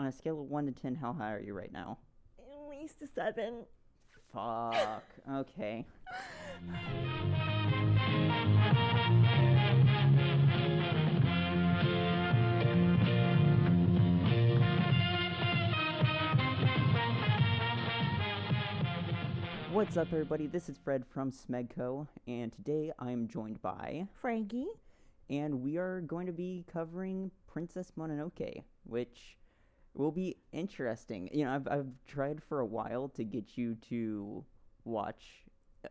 on a scale of one to ten, how high are you right now? At least a seven. Fuck. Okay. What's up, everybody? This is Fred from Smegco, and today I'm joined by, Frankie. and we are going to be covering Princess Mononoke, which will be interesting. You know, I've, I've tried for a while to get you to watch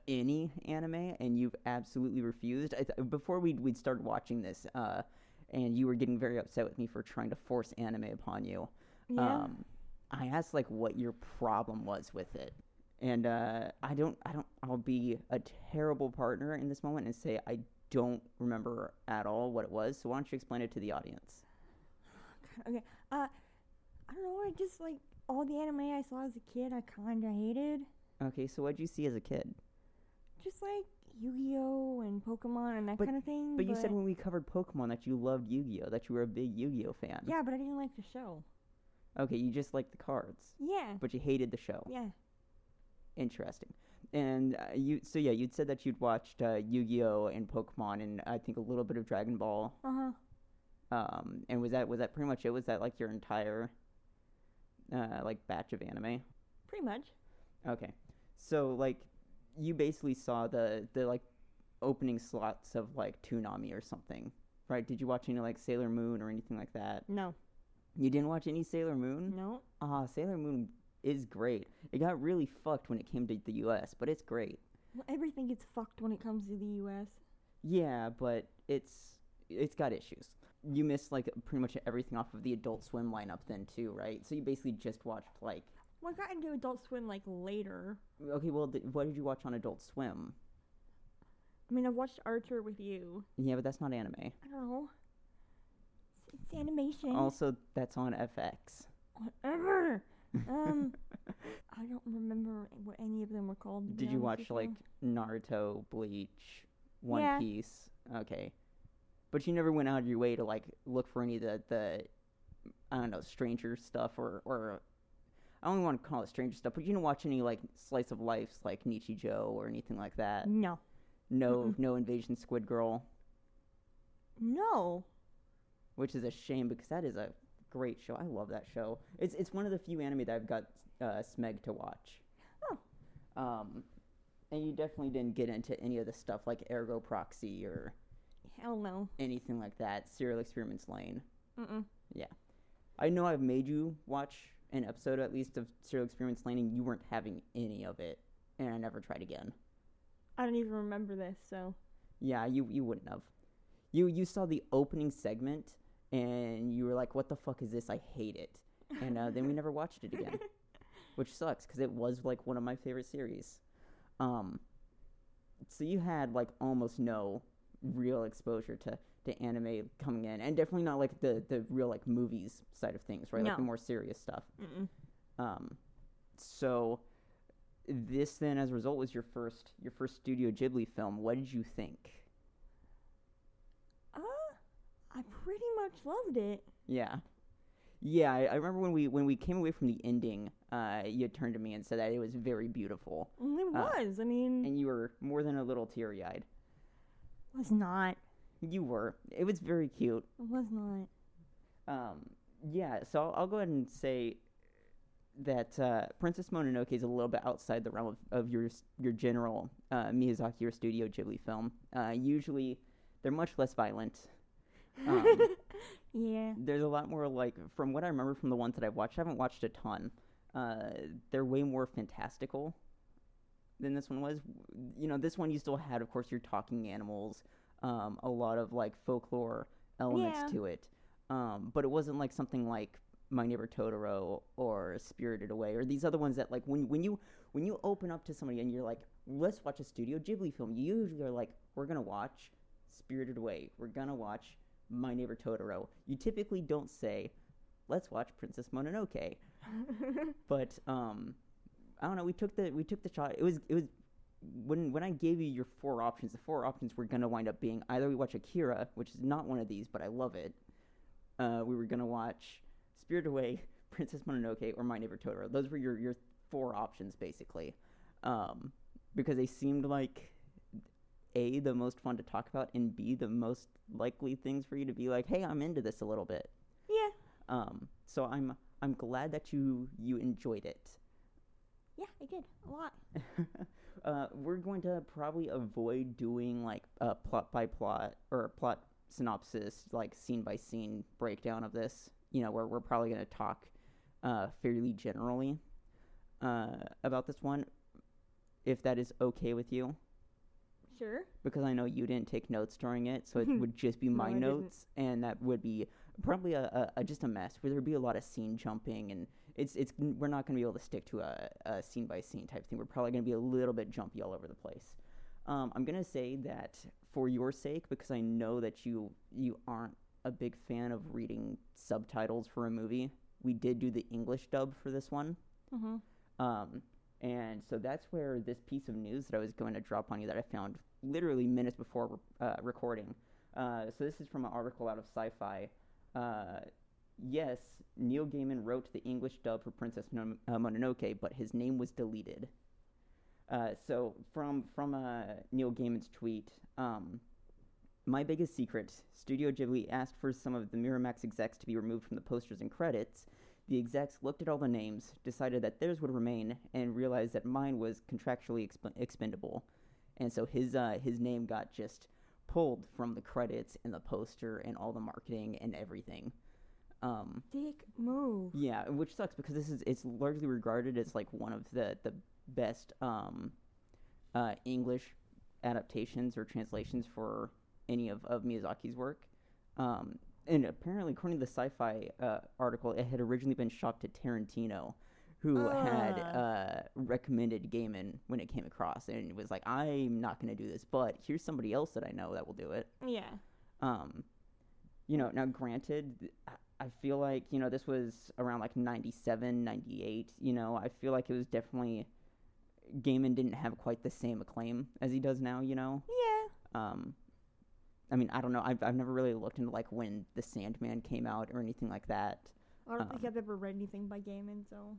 any anime, and you've absolutely refused. I th- before we'd, we'd started watching this, uh, and you were getting very upset with me for trying to force anime upon you. Yeah. Um, I asked like what your problem was with it, and uh, I don't, I don't, I'll be a terrible partner in this moment and say I don't remember at all what it was. So why don't you explain it to the audience? Okay. Uh, I don't know. I just like all the anime I saw as a kid. I kind of hated. Okay, so what'd you see as a kid? Just like Yu-Gi-Oh and Pokemon and that But- kind of thing. But you said when we covered Pokemon that you loved Yu-Gi-Oh, that you were a big Yu-Gi-Oh fan. Yeah, but I didn't like the show. Okay, you just liked the cards, Yeah. but you hated the show. Yeah. Interesting. And uh, you, so yeah, you'd said that you'd watched uh, Yu-Gi-Oh and Pokemon, and I think a little bit of Dragon Ball. Uh huh. Um, and was that was that pretty much it? Was that like your entire, uh, like batch of anime? Pretty much. Okay, so like, you basically saw the the like opening slots of like Toonami or something, right? Did you watch any like Sailor Moon or anything like that? No. You didn't watch any Sailor Moon? No. Ah, Sailor Moon is great. It got really fucked when it came to the U.S., but it's great. Well, everything gets fucked when it comes to the U.S. Yeah, but it's it's got issues. You missed like pretty much everything off of the Adult Swim lineup then too, right? So you basically just watched like Well, I got into Adult Swim like later. okay, well, th- what did you watch on Adult Swim? I mean, I've watched Archer with you. Yeah, but that's not anime. I don't know. It's, it's animation. Also, that's on FX. Whatever. um, I don't remember what any of them were called. Did you watch like Naruto, Bleach, One Yeah. Piece? Okay, but you never went out of your way to like look for any of the the I don't know stranger stuff or or I don't want to call it stranger stuff, but you didn't watch any like slice of life like Nichijou or anything like that. No. No, Mm-mm. no Invasion Squid Girl, No. which is a shame because that is a great show. I love that show. It's it's one of the few anime that I've got uh, Smeg to watch. Oh. Um, and you definitely didn't get into any of the stuff like Ergo Proxy or Hell no. anything like that. Serial Experiments Lain. Mm-mm. Yeah. I know I've made you watch an episode at least of Serial Experiments Lain, and you weren't having any of it, and I never tried again. I don't even remember this, so. Yeah, you you wouldn't have. You you saw the opening segment, and you were like, "What the fuck is this? I hate it." And uh, then we never watched it again, which sucks because it was like one of my favorite series. Um, so you had like almost no real exposure to to anime coming in, and definitely not like the the real like movies side of things, right? Like the more serious stuff. Mm-mm. Um, so this then, as a result, was your first your first Studio Ghibli film. What did you think? Uh, I pretty much loved it. Yeah, yeah. I, I remember when we when we came away from the ending, uh, you turned to me and said that it was very beautiful, It Uh, was. I mean, and you were more than a little teary eyed. Was not. You were. It was very cute. It was not. Um, yeah. So I'll, I'll go ahead and say that uh, Princess Mononoke is a little bit outside the realm of, of your your general uh, Miyazaki or Studio Ghibli film. Uh, usually, they're much less violent. Um, yeah. there's a lot more like from what I remember from the ones that I've watched. I haven't watched a ton. Uh, they're way more fantastical than this one was. You know, this one you still had, of course, your talking animals, um, a lot of like folklore elements Yeah. to it. Um, but it wasn't like something like My Neighbor Totoro or Spirited Away or these other ones that like when when you when you open up to somebody and you're like, let's watch a Studio Ghibli film. You usually are like, we're gonna watch Spirited Away. We're gonna watch My Neighbor Totoro. You typically don't say, let's watch Princess Mononoke. But um, I don't know. We took the we took the shot. It was it was when when I gave you your four options. The four options were gonna wind up being either we watch Akira, which is not one of these, but I love it. Uh, we were gonna watch Spirited Away, Princess Mononoke or My Neighbor Totoro. Those were your your four options basically, um, because they seemed like a the most fun to talk about and b the most likely things for you to be like, hey, I'm into this a little bit. Yeah. Um, so I'm I'm glad that you you enjoyed it. Yeah, I did a lot. uh, we're going to probably avoid doing like a plot by plot or plot synopsis, like scene by scene breakdown of this. You know, where we're probably going to talk uh, fairly generally uh, about this one, if that is okay with you. Sure. Because I know you didn't take notes during it, so it would just be No, my didn't. notes, and that would be probably a, a, a just a mess. Where there'd be a lot of scene jumping, and it's it's we're not going to be able to stick to a, a scene by scene type thing. We're probably going to be a little bit jumpy all over the place. Um, I'm going to say that for your sake, because I know that you you aren't a big fan of reading subtitles for a movie. We did do the English dub for this one. Mm-hmm. Um, and so that's where this piece of news that I was going to drop on you that I found literally minutes before uh, recording. Uh, so this is from an article out of Sci-Fi. Uh, yes, Neil Gaiman wrote the English dub for Princess uh, Mononoke, but his name was deleted. Uh, so from from uh, Neil Gaiman's tweet, um, my biggest secret: Studio Ghibli asked for some of the Miramax execs to be removed from the posters and credits. The execs looked at all the names, decided that theirs would remain, and realized that mine was contractually exp- expendable. And so his uh, his name got just pulled from the credits and the poster and all the marketing and everything. Um, Dick move. yeah, which sucks because this is it's largely regarded as like one of the the best um, uh, English adaptations or translations for any of, of Miyazaki's work. Um, and apparently, according to the sci-fi uh, article, it had originally been shopped to Tarantino, who had uh, recommended Gaiman when it came across, and was like, "I'm not going to do this, but here's somebody else that I know that will do it." Yeah. Um, you know, now granted, I- feel like, you know, this was around like 97, 98, you know, I feel like it was definitely, Gaiman didn't have quite the same acclaim as he does now, you know? Yeah. Um, I mean, I don't know, I've, I've never really looked into like when The Sandman came out or anything like that. I don't think Um, I've ever read anything by Gaiman, so.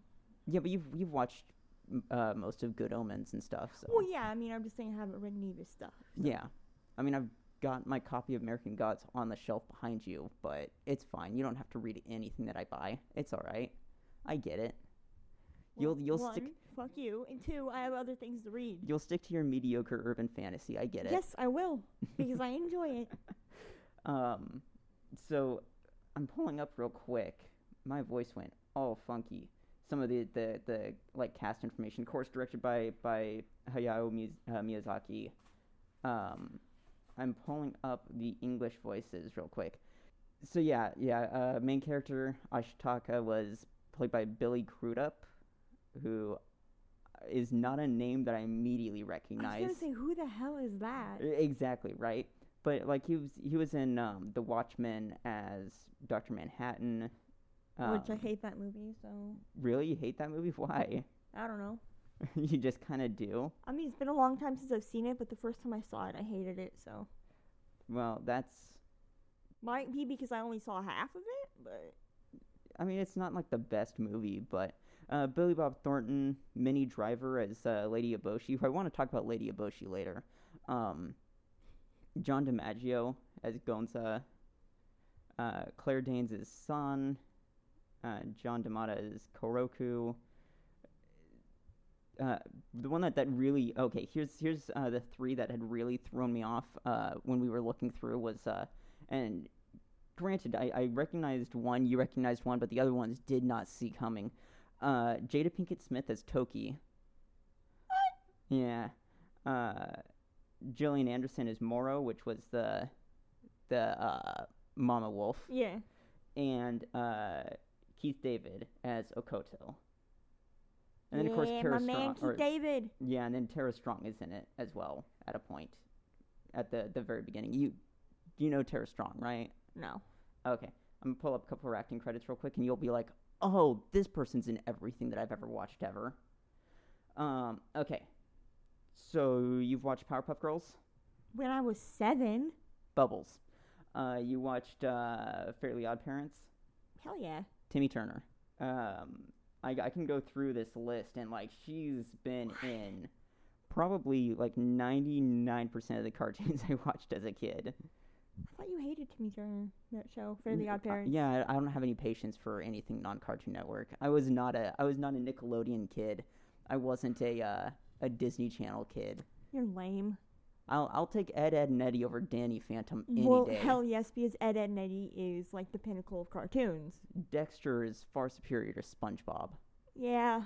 Yeah, but you've, you've watched uh, most of Good Omens and stuff, so. Well, yeah. I mean, I'm just saying I haven't read any of his stuff. Yeah. I mean, I've got my copy of American Gods on the shelf behind you, but it's fine. You don't have to read anything that I buy. It's all right. I get it. You'll you'll one, stick Fuck you. And two, I have other things to read. you'll stick to your mediocre urban fantasy. I get it. Yes, I will because I enjoy it. Um, so I'm pulling up real quick. My voice went all funky. Some of the, the, the like cast information, course, directed by by Hayao uh, Miyazaki. Um, I'm pulling up the English voices real quick. So yeah, yeah. Uh, main character Ashitaka was played by Billy Crudup, who is not a name that I immediately recognize. I was gonna say, who the hell is that? Exactly right. But like he was, he was in um, The Watchmen as Doctor Manhattan. Which I Um, hate that movie, so Really, you hate that movie? Why? I don't know. you just kind of do. I mean, it's been a long time since I've seen it, but the first time I saw it, I hated it. So Well, that's. might be because I only saw half of it, but I mean, it's not like the best movie, but uh, Billy Bob Thornton, Minnie Driver as uh, Lady Eboshi. Who I want to talk about Lady Eboshi later. Um, John DiMaggio as Gonza. Uh, Claire Danes as Son. Uh, John DeMita as Koroku. Uh, the one that, that really okay here's here's uh, the three that had really thrown me off uh, when we were looking through was uh, and granted I, I recognized one you recognized one but the other ones did not see coming. Uh, Jada Pinkett Smith as Toki. Yeah. Uh, Gillian Anderson as Moro which was the the uh, Mama Wolf. Yeah. and uh, Keith David as Okkoto and then of course yeah, Tara my man Strong Keith or- David. yeah, and then Tara Strong is in it as well at a point at the the very beginning. You you know Tara Strong, right? No. Okay. I'm gonna pull up a couple of acting credits real quick and you'll be like, "Oh, this person's in everything that I've ever watched ever." Um, okay. So, you've watched Powerpuff Girls? When I was seven. Bubbles. Uh, you watched uh, Fairly Odd Parents? Hell yeah. Timmy Turner. Um, I, I can go through this list and like she's been in probably like 99% of the cartoons I watched as a kid. I thought you hated Timmy Turner, that show, Fairly N- Odd uh, Parents. yeah, I I don't have any patience for anything non-Cartoon Network. I was not a I was not a Nickelodeon kid. I wasn't a uh, a Disney Channel kid. You're lame. I'll I'll take Ed Edd and Eddy over Danny Phantom any well, day. hell yes, because Ed, Edd, and Eddy is like the pinnacle of cartoons. Dexter is far superior to SpongeBob. Yeah.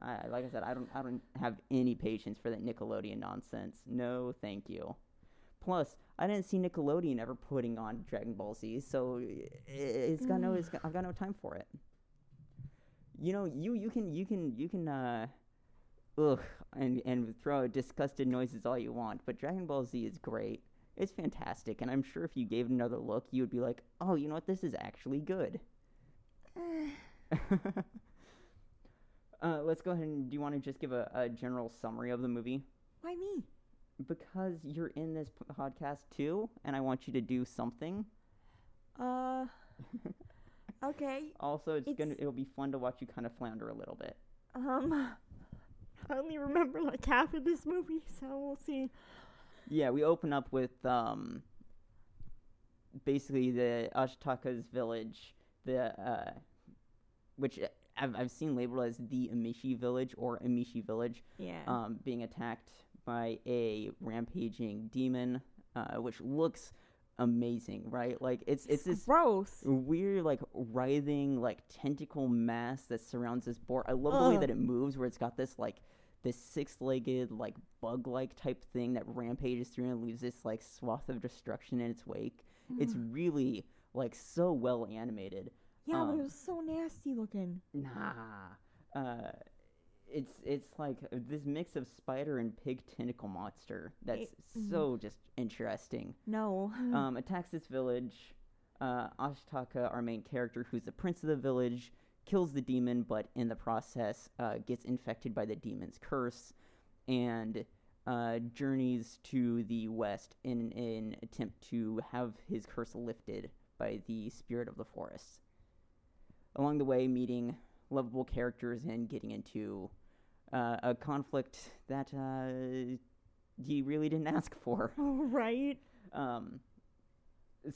I like I said, I don't I don't have any patience for that Nickelodeon nonsense. No, thank you. Plus, I didn't see Nickelodeon ever putting on Dragon Ball Z, so i- it's got no it's got, I've got no time for it. You know, you you can you can you can uh ugh and and throw out disgusted noises all you want, but Dragon Ball Z is great. It's fantastic, and I'm sure if you gave it another look, you would be like, "Oh, you know what? This is actually good." uh, let's go ahead and do you want to just give a, a general summary of the movie? Why me? Because you're in this podcast too, and I want you to do something. Uh. okay. Also, it's, gonna it'll be fun to watch you kind of flounder a little bit. Um. I only remember like half of this movie, so we'll see. Yeah, we open up with um basically the Ashitaka's village, the uh which I've I've seen labeled as the Amishi village or Amishi village, Yeah. um being attacked by a rampaging demon, uh which looks amazing, right? Like it's it's this gross. weird like writhing like tentacle mass that surrounds this boar. I love the way that it moves where it's got this like this six-legged like bug-like type thing that rampages through and leaves this like swath of destruction in its wake. It's really like so well animated. Yeah, but um, it was so nasty looking. Nah. Uh it's it's like uh, this mix of spider and pig tentacle monster that's mhm. so just interesting No. um, attacks this village. Uh, Ashitaka, our main character, who's the prince of the village, kills the demon, but in the process uh, gets infected by the demon's curse, and uh, journeys to the west in an attempt to have his curse lifted by the spirit of the forest. Along the way, meeting lovable characters and getting into uh, a conflict that uh, he really didn't ask for. right. Um,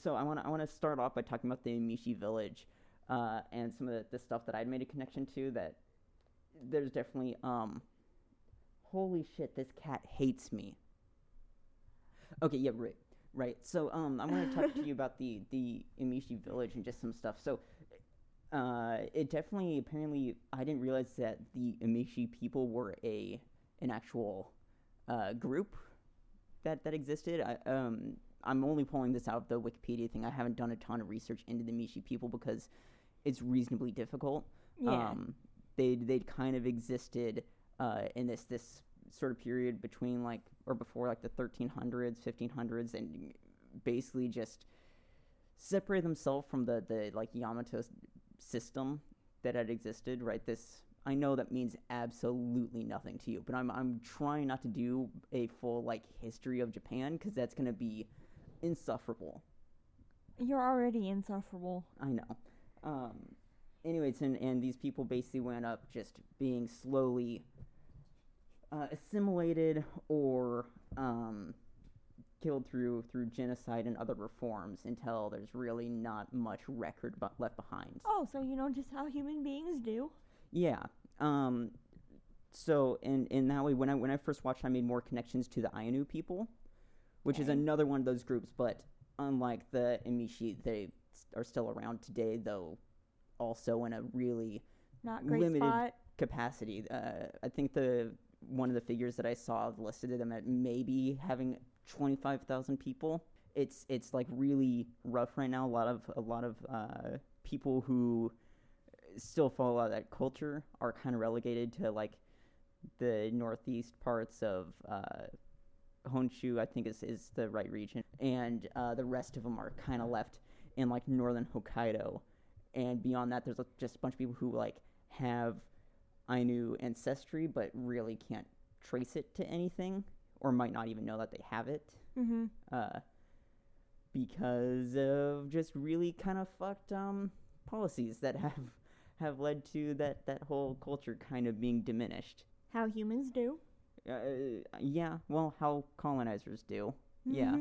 so I want to I want to start off by talking about the Mishi village, uh, and some of the, the stuff that I'd made a connection to. That there's definitely um, holy shit, this cat hates me. Okay, yeah, right, right. So um, I want to talk to you about the the Emishi village and just some stuff. So. Uh, it definitely apparently I didn't realize that the Amishi people were a an actual uh, group that that existed. I, um, I'm only pulling this out of the Wikipedia thing. I haven't done a ton of research into the Mishi people because it's reasonably difficult. Yeah. Um, they they'd kind of existed uh, in this this sort of period between like or before like the 1300s, 1500s, and basically just separate themselves from the the like Yamato system that had existed. Right. This I know that means absolutely nothing to you, but I'm I'm trying not to do a full like history of Japan because that's gonna be insufferable. You're already insufferable. I know. Um, anyways, and, and these people basically went up just being slowly uh, assimilated or um, killed through through genocide and other reforms until there's really not much record bu- left behind. Oh, so you know just how human beings do? Yeah. Um, so in in that way, when I when I first watched, I made more connections to the Ainu people, which is another one of those groups. But unlike the Emishi, they are still around today, though also in a really Not great Limited. spot. capacity. Uh, I think the one of the figures that I saw listed them at maybe having twenty five thousand people. It's it's like really rough right now. A lot of a lot of uh, people who still follow a lot of that culture are kind of relegated to like the northeast parts of uh, Honshu. I think is is the right region, and uh, the rest of them are kind of left in like northern Hokkaido. And beyond that, there's like, just a bunch of people who like have Ainu ancestry, but really can't trace it to anything, or might not even know that they have it, Mm-hmm. uh, because of just really kind of fucked um, policies that have have led to that that whole culture kind of being diminished. How humans do. Uh, yeah, well, how colonizers do. Yeah.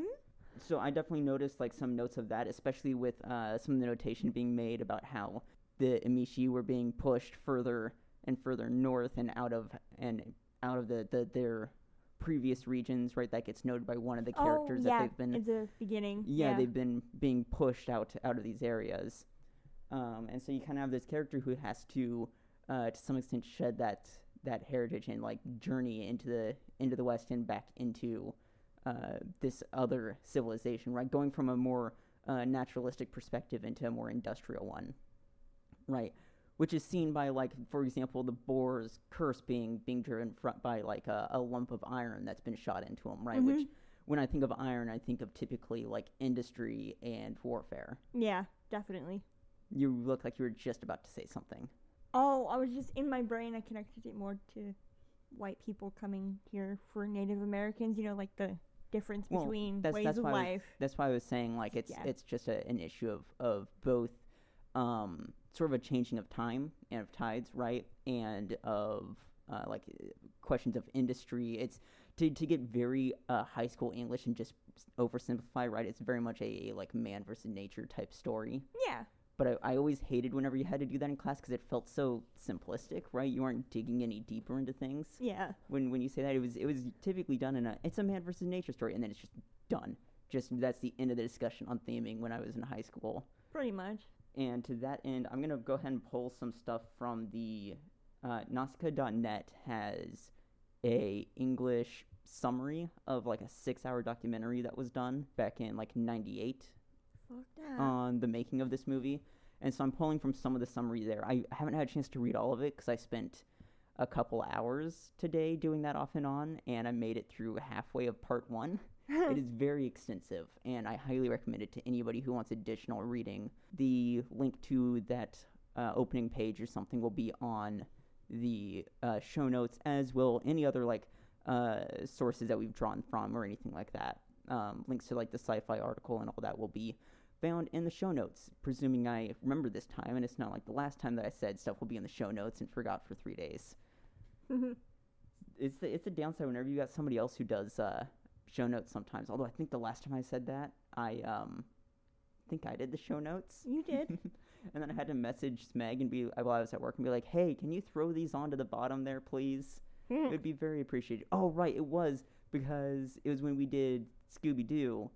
So I definitely noticed like some notes of that, especially with uh, some of the notation being made about how the Amishi were being pushed further and further north and out of and out of the, the their previous regions. Right, that gets noted by one of the characters oh, yeah, that they've been at the beginning. yeah, they've been being pushed out out of these areas, um, and so you kind of have this character who has to, uh, to some extent, shed that that heritage and like journey into the into the West and back into uh, this other civilization, right? Going from a more uh, naturalistic perspective into a more industrial one, right? Which is seen by like, for example, the boar's curse being being driven fr- by like a, a lump of iron that's been shot into him, right? Which Mhm. when I think of iron, I think of typically like industry and warfare. Yeah, definitely. You look like you were just about to say something. Oh, I was just in my brain. I connected it more to white people coming here for Native Americans. You know, like the difference Well, between that's- ways that's of why I was- life. That's why I was saying like it's Yeah. it's just a, an issue of of both um, sort of a changing of time and of tides, right? And of uh, like questions of industry. It's to to get very uh, high school English and just oversimplify, right? It's very much a like man versus nature type story. Yeah, but I, I always hated whenever you had to do that in class because it felt so simplistic, right? You aren't digging any deeper into things. yeah. When when you say that, it was it was typically done in a it's a man versus nature story, and then it's just done. Just that's the end of the discussion on theming when I was in high school. Pretty much. And to that end, I'm gonna go ahead and pull some stuff from the uh, Nausicaa.net has a English summary of like a six-hour documentary that was done back in like '98 On the making of this movie. And so I'm pulling from some of the summary there. I haven't had a chance to read all of it because I spent a couple hours today doing that off and on, and I made it through halfway of part one. it is very extensive, and I highly recommend it to anybody who wants additional reading. The link to that uh, opening page or something will be on the uh, show notes, as will any other like uh, sources that we've drawn from or anything like that. Um, links to like the sci-fi article and all that will be found in the show notes, presuming I remember this time, and it's not like the last time that I said stuff will be in the show notes and forgot for three days. It's the it's a downside whenever you got somebody else who does uh, show notes sometimes. Although I think the last time I said that, I um think I did the show notes, you did. and then I had to message Smeg and be while I was at work and be like, "Hey, can you throw these onto the bottom there, please?" it would be very appreciated. Oh, right, it was because it was when we did Scooby Doo,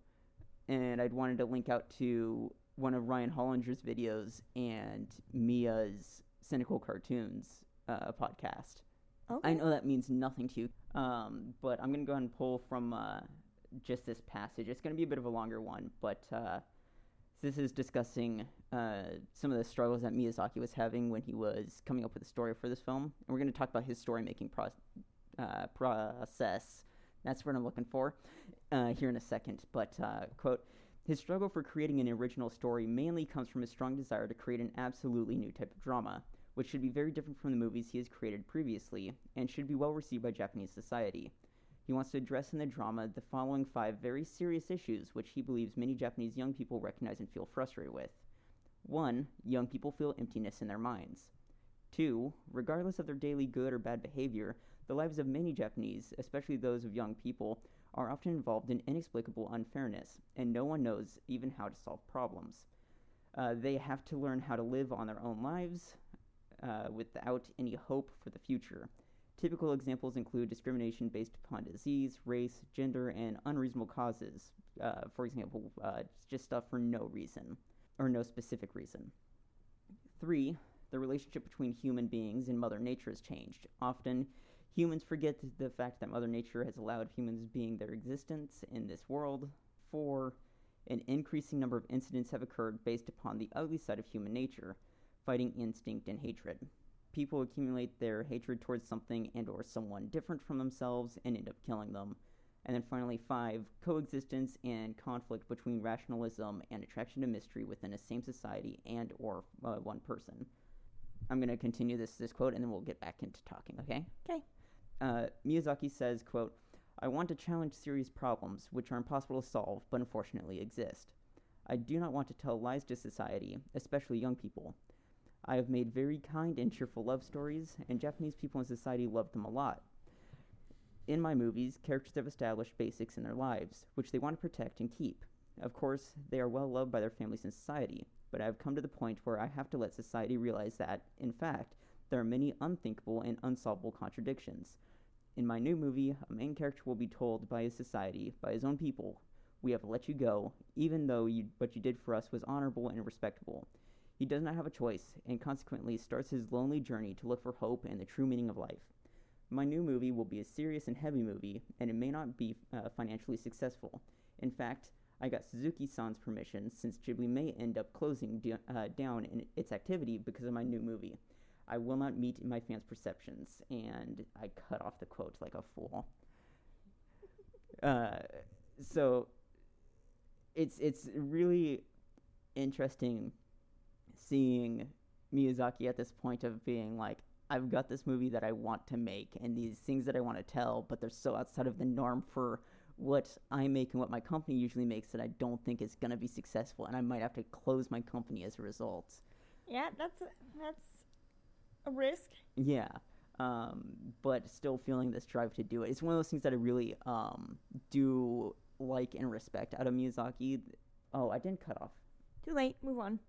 and I'd wanted to link out to one of Ryan Hollinger's videos and Mia's Cynical Cartoons uh, podcast. okay. I know that means nothing to you, um, but I'm going to go ahead and pull from uh, just this passage. It's going to be a bit of a longer one, but uh, this is discussing uh, some of the struggles that Miyazaki was having when he was coming up with a story for this film. And we're going to talk about his story making pro- uh, process. That's what I'm looking for uh, here in a second. But, uh, quote, his struggle for creating an original story mainly comes from his strong desire to create an absolutely new type of drama, which should be very different from the movies he has created previously and should be well received by Japanese society. He wants to address in the drama the following five very serious issues which he believes many Japanese young people recognize and feel frustrated with. 1. Young people feel emptiness in their minds. 2. Regardless of their daily good or bad behavior, the lives of many Japanese, especially those of young people, are often involved in inexplicable unfairness, and no one knows even how to solve problems. Uh, they have to learn how to live on their own lives uh, without any hope for the future. Typical examples include discrimination based upon disease, race, gender, and unreasonable causes. Uh, for example, uh, just stuff for no reason or no specific reason. Three, the relationship between human beings and Mother Nature has changed. Often, humans forget the fact that Mother Nature has allowed humans being their existence in this world. Four, an increasing number of incidents have occurred based upon the ugly side of human nature, fighting instinct and hatred. People accumulate their hatred towards something and or someone different from themselves and end up killing them. And then finally, five, coexistence and conflict between rationalism and attraction to mystery within a same society and or uh, one person. I'm going to continue this this quote and then we'll get back into talking, okay? 'Kay. Uh, Miyazaki says, quote, I want to challenge serious problems which are impossible to solve but unfortunately exist. I do not want to tell lies to society, especially young people. I have made very kind and cheerful love stories, and Japanese people in society love them a lot. In my movies, characters have established basics in their lives, which they want to protect and keep. Of course, they are well loved by their families and society, but I have come to the point where I have to let society realize that, in fact, there are many unthinkable and unsolvable contradictions. In my new movie, a main character will be told by his society, by his own people, we have let you go, even though you, what you did for us was honorable and respectable. He does not have a choice, and consequently starts his lonely journey to look for hope and the true meaning of life. My new movie will be a serious and heavy movie, and it may not be uh, financially successful. In fact, I got Suzuki san's permission since Ghibli may end up closing d- uh, down its activity because of my new movie. I will not meet my fans' perceptions, and I cut off the quote like a fool. Uh, so it's it's really interesting seeing Miyazaki at this point of being like, I've got this movie that I want to make and these things that I want to tell, but they're so outside of the norm for what I make and what my company usually makes that I don't think is going to be successful, and I might have to close my company as a result. Yeah, that's that's a risk. Yeah, um, but still feeling this drive to do it. It's one of those things that I really um, do like and respect out of Miyazaki. Oh, I didn't cut off. Too late. Move on.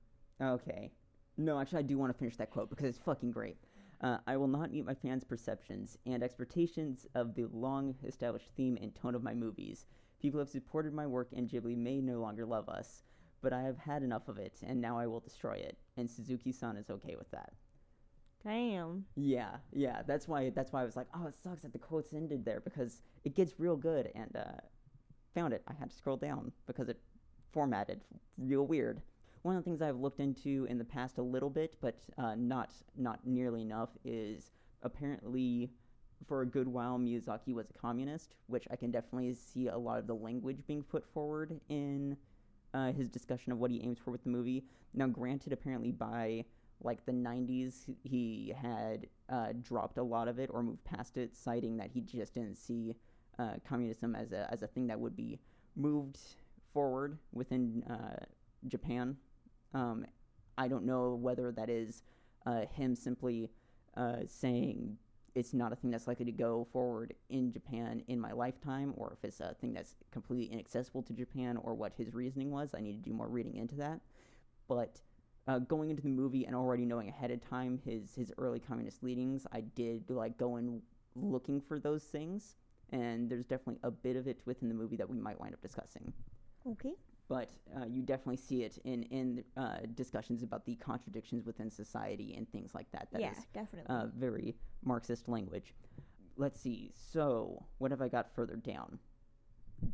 Okay. No, actually, I do want to finish that quote because it's fucking great. Uh, I will not meet my fans' perceptions and expectations of the long established theme and tone of my movies. People have supported my work, and Ghibli may no longer love us, but I have had enough of it, and now I will destroy it. And Suzuki san is okay with that. Damn. Yeah, yeah. That's why. That's why I was like, oh, it sucks that the quotes ended there because it gets real good. And uh, found it. I had to scroll down because it formatted real weird. One of the things I've looked into in the past a little bit, but uh, not not nearly enough, is apparently for a good while Miyazaki was a communist, which I can definitely see a lot of the language being put forward in uh, his discussion of what he aims for with the movie. Now, granted, apparently by like the 90s, he had uh, dropped a lot of it or moved past it, citing that he just didn't see uh, communism as a as a thing that would be moved forward within uh, Japan. Um, I don't know whether that is uh, him simply uh, saying it's not a thing that's likely to go forward in Japan in my lifetime, or if it's a thing that's completely inaccessible to Japan, or what his reasoning was. I need to do more reading into that. But uh, going into the movie and already knowing ahead of time his his early communist leanings, I did like go in looking for those things, and there's definitely a bit of it within the movie that we might wind up discussing. Okay. But uh, you definitely see it in in uh, discussions about the contradictions within society and things like that. That yeah, is, definitely. uh, very Marxist language. Let's see. So, what have I got further down?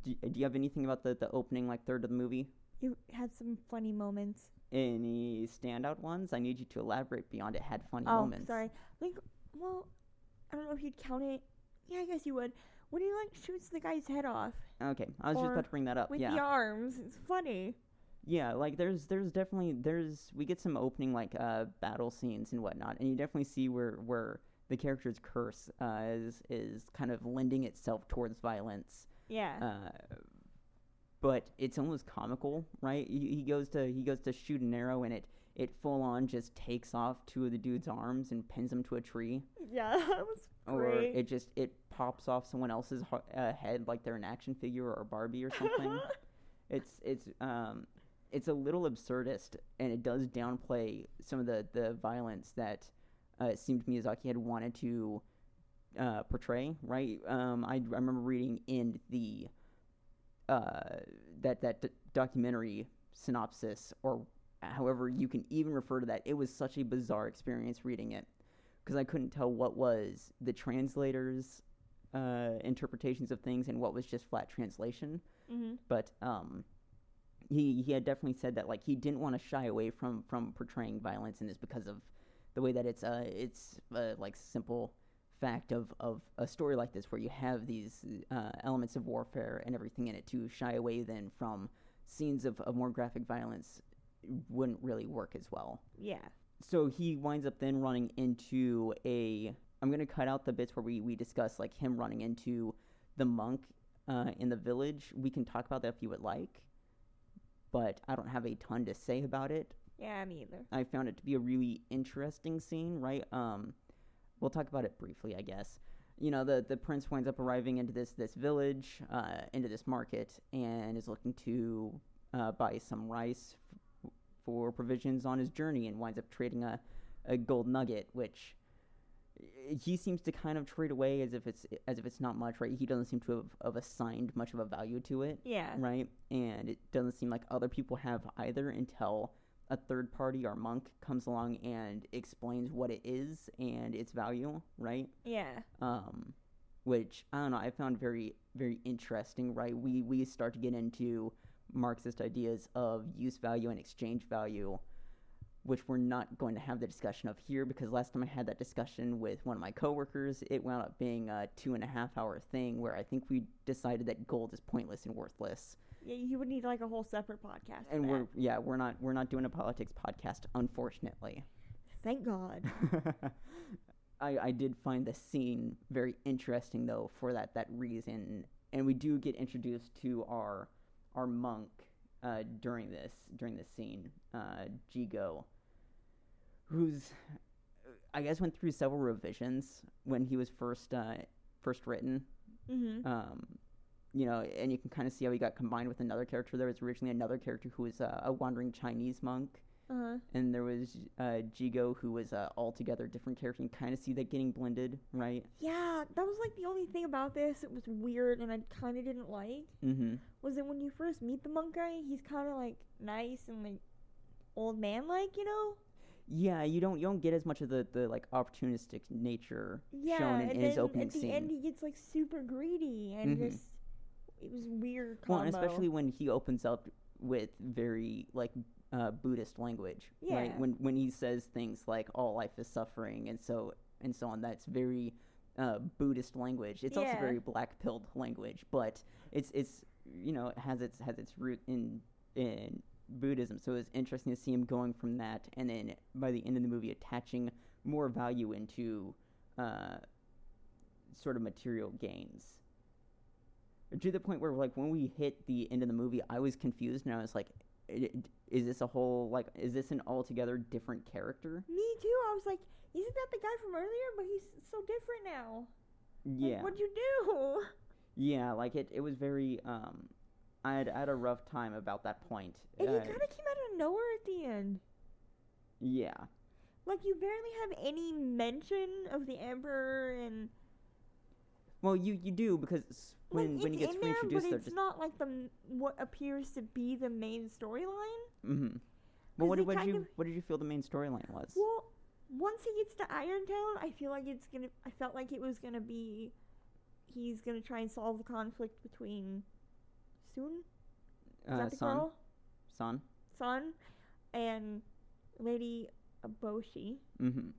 Do, do you have anything about the, the opening, like third of the movie? you had some funny moments. Any standout ones? I need you to elaborate beyond it had funny oh, moments. sorry. Like, well, I don't know if you'd count it. Yeah, I guess you would. When he like shoots the guy's head off Okay, I was just about to bring that up. with yeah, the arms, it's funny. yeah. Like there's there's definitely there's we get some opening like uh battle scenes and whatnot, and you definitely see where where the character's curse uh, is is kind of lending itself towards violence. Yeah. uh, but it's almost comical, right? He, he goes to he goes to shoot an arrow and it it full on just takes off two of the dude's arms and pins him to a tree, yeah, that was or great. it just it pops off someone else's ho- uh, head like they're an action figure or a Barbie or something. it's it's um it's a little absurdist and it does downplay some of the the violence that uh, it seemed Miyazaki had wanted to uh, portray. Right? Um, I, I remember reading in the uh, that that d- documentary synopsis or however you can even refer to that. It was such a bizarre experience reading it because I couldn't tell what was the translator's uh, interpretations of things and what was just flat translation mm-hmm. but um, he he had definitely said that like he didn't want to shy away from from portraying violence in this because of the way that it's uh it's uh, like simple fact of of a story like this where you have these uh, elements of warfare and everything in it to shy away then from scenes of, of more graphic violence wouldn't really work as well Yeah. so he winds up then running into a i'm going to cut out the bits where we, we discuss like him running into the monk uh, in the village we can talk about that if you would like but i don't have a ton to say about it Yeah, me either. I found it to be a really interesting scene, right? Um, we'll talk about it briefly, I guess. You know, the the prince winds up arriving into this this village, uh, into this market, and is looking to uh, buy some rice f- for provisions on his journey, and winds up trading a a gold nugget, which he seems to kind of trade away as if it's as if it's not much, right? He doesn't seem to have, have assigned much of a value to it Yeah. right? And it doesn't seem like other people have either until a third party or monk comes along and explains what it is and its value, right? Yeah. Um, which I don't know, I found very very interesting, right? We we start to get into Marxist ideas of use value and exchange value. Which we're not going to have the discussion of here because last time I had that discussion with one of my coworkers, it wound up being a two and a half hour thing where I think we decided that gold is pointless and worthless you would need like a whole separate podcast. and we're yeah we're not we're not doing a politics podcast unfortunately Thank God. I, I did find the scene very interesting though for that that reason and we do get introduced to our our monk uh, during this during this scene uh, Jigo who's I guess went through several revisions when he was first uh, first written mm-hmm. um, you know, and you can kind of see how he got combined with another character. There was originally another character who was uh, a wandering Chinese monk, Uh-huh. and there was uh, Jigo, who was a altogether different character. You can kind of see that getting blended, right? Yeah, that was like the only thing about this. It was weird, and I kind of didn't like. Mm-hmm. Was that when you first meet the monk guy, he's kind of like nice and like old man like, you know? Yeah, you don't you don't get as much of the, the like opportunistic nature Yeah, shown in, in his opening at the scene. end he gets like super greedy and Mhm. just it was weird. well, Combo. and especially when he opens up with very like uh, Buddhist language, right? Yeah. When when he says things like "all life is suffering" and so and so on, that's very uh, Buddhist language. It's also very black pilled language, but it's it's you know it has its has its root in in Buddhism. So it's interesting to see him going from that, and then by the end of the movie, attaching more value into uh, sort of material gains to the point where like when we hit the end of the movie i was confused and i was like "I- I- is this a whole like is this an altogether different character Me too. I was like, isn't that the guy from earlier? But he's so different now. Like, yeah what'd you do? yeah like it it was very um i had, I had a rough time about that point. And he Uh, kind of came out of nowhere at the end. yeah Like you barely have any mention of the emperor and well you you do because when like, when he gets there, but reintroduced it's just not like the what appears to be the main storyline. mm-hmm well what did, what did you of- what did you feel the main storyline was Well, once he gets to Irontown, I feel like it's gonna. I felt like it was gonna be. He's gonna try and solve the conflict between Soon. Is uh, that the son girl? son Son, and Lady Eboshi. mm-hmm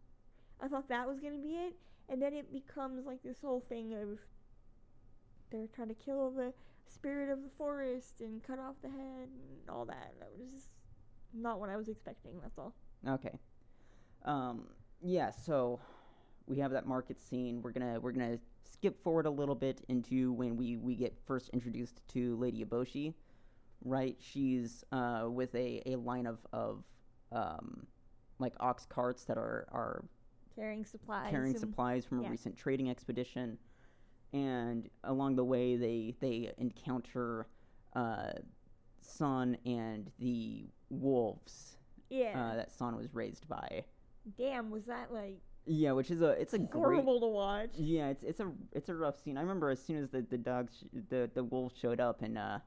I thought that was gonna be it, and then it becomes like this whole thing of they're trying to kill the spirit of the forest and cut off the head and all that. That was just not what I was expecting. That's all. Okay. Um, yeah, so we have that market scene. We're gonna we're gonna skip forward a little bit into when we we get first introduced to Lady Eboshi. Right, she's uh, with a, a line of of um, like ox carts that are are Carrying supplies. carrying supplies from a recent trading expedition, and along the way they they encounter uh, Son and the wolves Yeah. uh, that Son was raised by. Damn, was that like Yeah, which is a it's a great horrible to watch? yeah it's it's a it's a rough scene. I remember as soon as the the dogs sh- the the wolves showed up and uh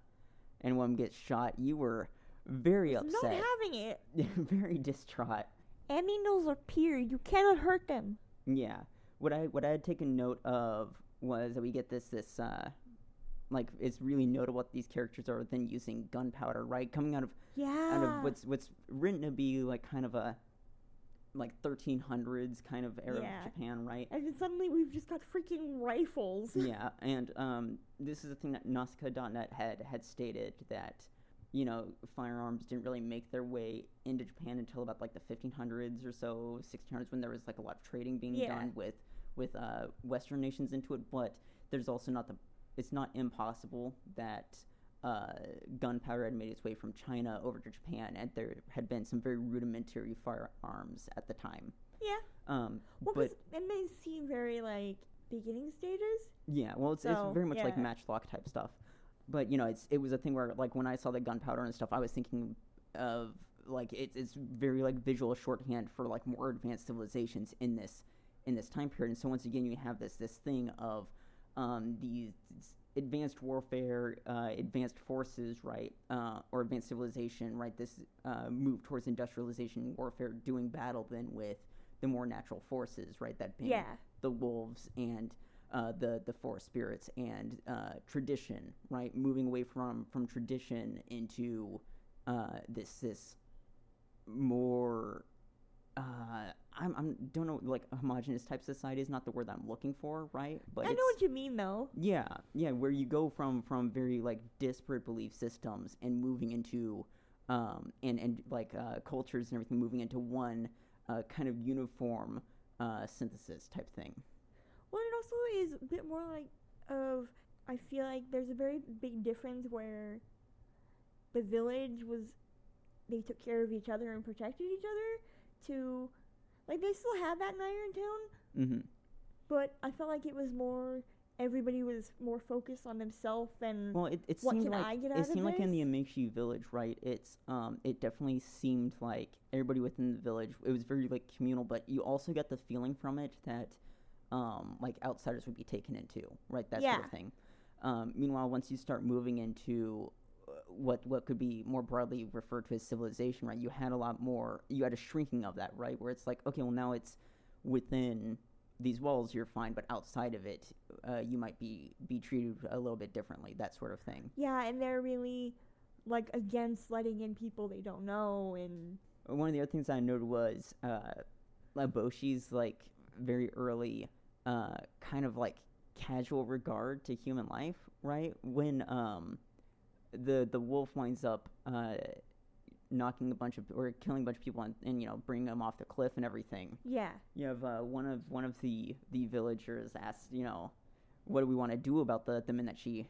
and one gets shot, you were very upset, Not having it. very distraught. Aminos are pure. You cannot hurt them. Yeah, what I what I had taken note of was that we get this this uh like it's really notable what these characters are then using gunpowder, right? Coming out of Yeah. out of what's what's written to be like kind of a like 1300s kind of era Yeah. of Japan, right? and then suddenly we've just got freaking rifles. yeah, and um, this is the thing that Nausicaa.net had had stated that you know firearms didn't really make their way into Japan until about like the 1500s or so, 1600s when there was like a lot of trading being Yeah. done with with uh, Western nations into it. But there's also not the it's not impossible that uh, gunpowder had made its way from China over to Japan, and there had been some very rudimentary firearms at the time. Yeah. Um, Well, but and they seem very like beginning stages. Yeah, well, it's, So, it's very much like matchlock type stuff. But you know, it's it was a thing where like when I saw the gunpowder and stuff, I was thinking of like it's it's very like visual shorthand for like more advanced civilizations in this in this time period. And so once again, you have this this thing of um, these advanced warfare, uh, advanced forces, right, uh, or advanced civilization, right. This uh, move towards industrialization warfare, doing battle then with the more natural forces, right. That being Yeah. the wolves and uh, the the forest spirits and uh, tradition, right? Moving away from from tradition into uh, this this more. Uh, I'm I'm don't know like homogenous type society is not the word that I'm looking for, right? But I know what you mean though. yeah, yeah, where you go from from very like disparate belief systems and moving into um and and like uh, cultures and everything moving into one uh, kind of uniform uh, synthesis type thing. Also is a bit more like of. I feel like there's a very big difference where the village was, they took care of each other and protected each other. To, like they still had that in Irontown, Mm-hmm. but I felt like it was more. Everybody was more focused on themselves and Well, it, it What seemed can like I get out it seemed like in the this? Emishi village, right? It's um, it definitely seemed like everybody within the village. It was very like communal, but you also got the feeling from it that um, like outsiders would be taken into, right? That sort of thing. Um, meanwhile, once you start moving into uh, what what could be more broadly referred to as civilization, right? You had a lot more. You had a shrinking of that, right? Where it's like, okay, well now it's within these walls, you're fine, but outside of it, uh, you might be be treated a little bit differently. That sort of thing. yeah, and they're really like against letting in people they don't know and One of the other things I noted was uh, Eboshi's like very early, uh, kind of like casual regard to human life, right? When um, the the wolf winds up uh, knocking a bunch of or killing a bunch of people and, and you know bringing them off the cliff and everything. yeah, You have uh, one of one of the the villagers asked, you know, what do we want to do about the the men that she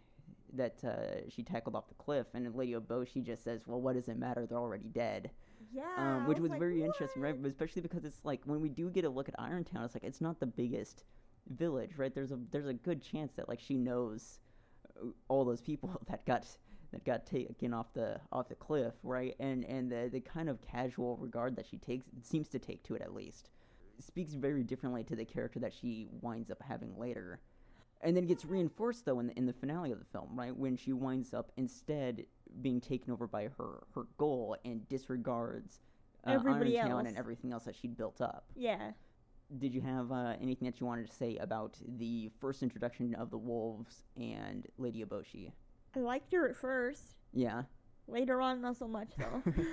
that uh, she tackled off the cliff? And Lady Eboshi just says, well, what does it matter? They're already dead yeah, um, I which was like, very interesting, right? Especially because it's like when we do get a look at Irontown, it's like it's not the biggest village, right? There's a there's a good chance that like she knows uh, all those people that got that got taken off the off the cliff, right? And and the the kind of casual regard that she takes seems to take to it at least speaks very differently to the character that she winds up having later. And then gets reinforced though in the, in the finale of the film, right? When she winds up instead being taken over by her her goal and disregards uh, Everybody else. and everything else that she'd built up. Yeah. Did you have uh, anything that you wanted to say about the first introduction of the wolves and Lady Eboshi? I liked her at first. Yeah. Later on, not so much though.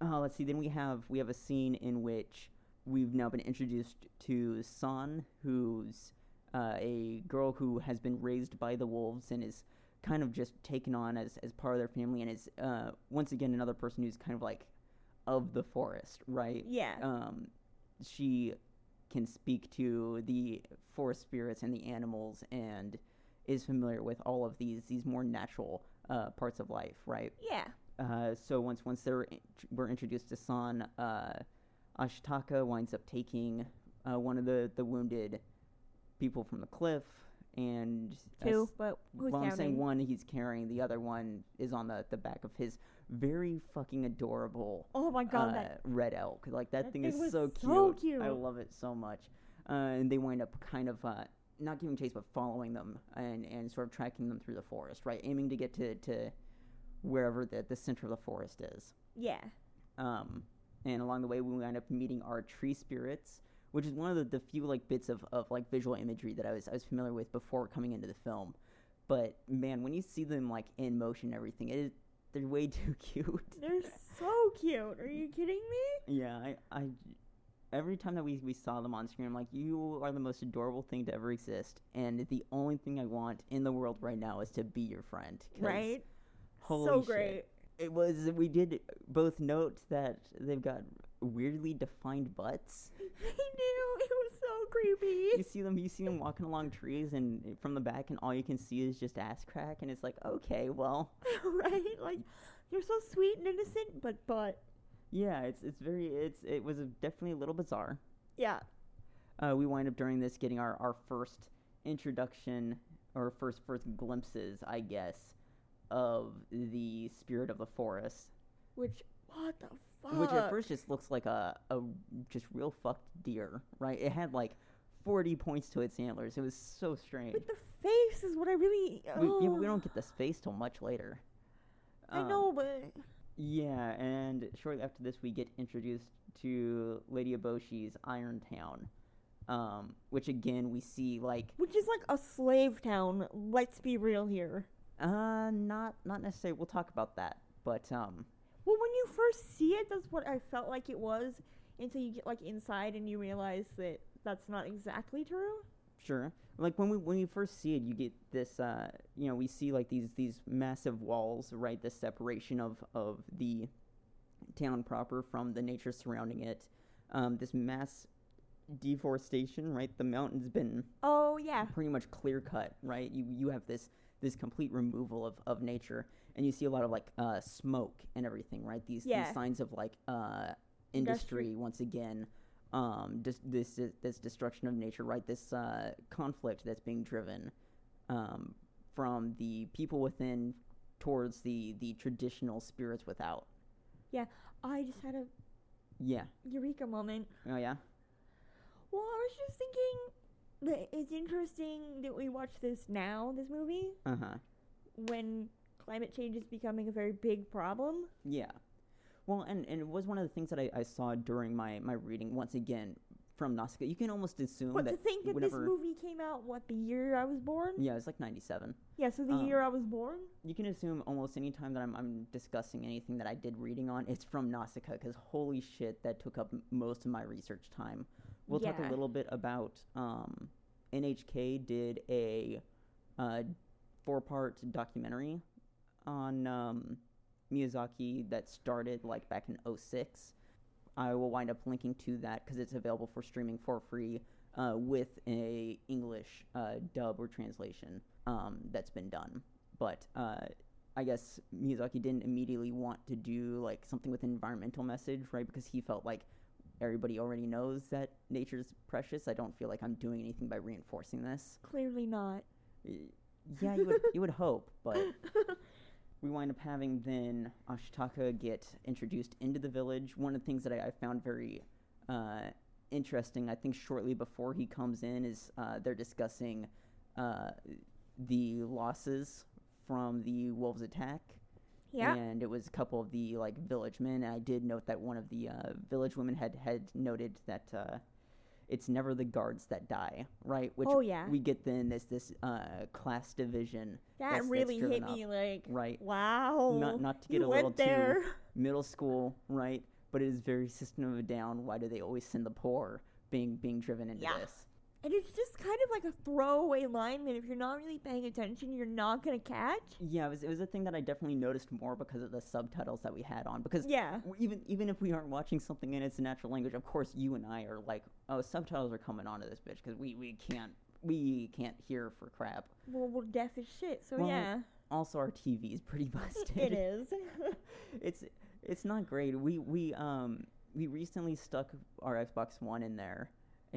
Uh, let's see. Then we have we have a scene in which we've now been introduced to San, who's uh, a girl who has been raised by the wolves and is kind of just taken on as as part of their family, and is uh, once again another person who's kind of like of the forest, right? yeah. um, she can speak to the forest spirits and the animals and is familiar with all of these these more natural uh, parts of life, right? yeah. Uh, so once once they're in, we're introduced to San, uh, Ashitaka winds up taking uh, one of the, the wounded people from the cliff, and Two, s- but who's well, I'm saying one he's carrying, the other one is on the, the back of his very fucking adorable Oh my god, uh, that red elk. Like that, that thing, thing is so cute. so cute. I love it so much. Uh, and they wind up kind of uh, not giving chase, but following them and, and sort of tracking them through the forest, right? Aiming to get to, to wherever the, the center of the forest is. yeah. Um, and along the way, we wind up meeting our tree spirits, which is one of the, the few like bits of, of like visual imagery that I was I was familiar with before coming into the film. But man, when you see them like in motion, and everything it is they're way too cute. They're so cute. Are you kidding me? Yeah, I, I every time that we, we saw them on screen, I'm like, you are the most adorable thing to ever exist, and the only thing I want in the world right now is to be your friend. Right? Holy so shit. great. It was. We did both note that they've got weirdly defined butts. I knew it was so creepy. you see them you see them walking along trees and from the back and all you can see is just ass crack and it's like okay well right? Like you're so sweet and innocent, but but yeah it's it's very it's it was definitely a little bizarre yeah, uh, we wind up during this getting our, our first introduction or first first glimpses i guess of the spirit of the forest which what the? Which at first just looks like a, a just real fucked deer right it had like 40 points to its antlers it was so strange But the face is what I really. we, yeah, we don't get this face till much later I Um, know, but Yeah, and shortly after this, we get introduced to Lady Eboshi's Iron Town, um, which again we see like which is like a slave town. Let's be real here. uh not not necessarily. We'll talk about that, but um Well, when you first see it, that's what I felt like it was. Until you get like inside and you realize that that's not exactly true. sure. Like when we when you first see it, you get this. Uh, you know, we see like these these massive walls, right? The separation of of the town proper from the nature surrounding it. Um, this mass deforestation, right? The mountain's been Oh yeah, pretty much clear cut, right? You you have this this complete removal of, of nature, and you see a lot of like uh, smoke and everything, right? These, Yeah. these signs of like uh, Industry. once again, um, dis- this this destruction of nature, right? This uh, conflict that's being driven um, from the people within towards the the traditional spirits without. Yeah, I just had a Yeah. eureka moment. Oh yeah. Well, I was just thinking that it's interesting that we watch this now, this movie, Uh huh. when climate change is becoming a very big problem. Yeah. Well, and, and it was one of the things that I, I saw during my, my reading, once again, from Nausicaa. You can almost assume But that to think that this movie came out, what, the year I was born? Yeah, it's like 97. Yeah, so the Um, year I was born? You can assume almost any time that I'm, I'm discussing anything that I did reading on, it's from Nausicaa, because holy shit, that took up m- most of my research time. We'll talk a little bit about um, NHK did a uh, four part documentary on um, Miyazaki that started like back in 06. I will wind up linking to that because it's available for streaming for free uh, with a English uh, dub or translation um, that's been done. But uh, I guess Miyazaki didn't immediately want to do like something with an environmental message, right? Because he felt like everybody already knows that nature's precious. I don't feel like I'm doing anything by reinforcing this. Clearly not. Yeah, you would you would hope, but we wind up having then Ashitaka get introduced into the village. One of the things that I, I found very uh, interesting, I think, shortly before he comes in, is uh, they're discussing uh, the losses from the wolves' attack. Yeah. And it was a couple of the like village men. And I did note that one of the uh, village women had had noted that uh, it's never the guards that die, right? Which oh, yeah. we get then this this uh, class division, that that's- that's really hit driven me like, right? wow. Not not to get you a little too middle school, right? But it is very system of a down. Why do they always send the poor being being driven into Yeah. this? And it's just kind of like a throwaway line that if you're not really paying attention, you're not going to catch. Yeah, it was, it was a thing that I definitely noticed more because of the subtitles that we had on. Because Yeah. even even if we aren't watching something in its natural language, of course you and I are like, oh, subtitles are coming onto this bitch because we, we can't we can't hear for crap. Well, we're deaf as shit, so Well, yeah. Also, our TV is pretty busted. It is. it's it's not great. We we um we recently stuck our Xbox One in there,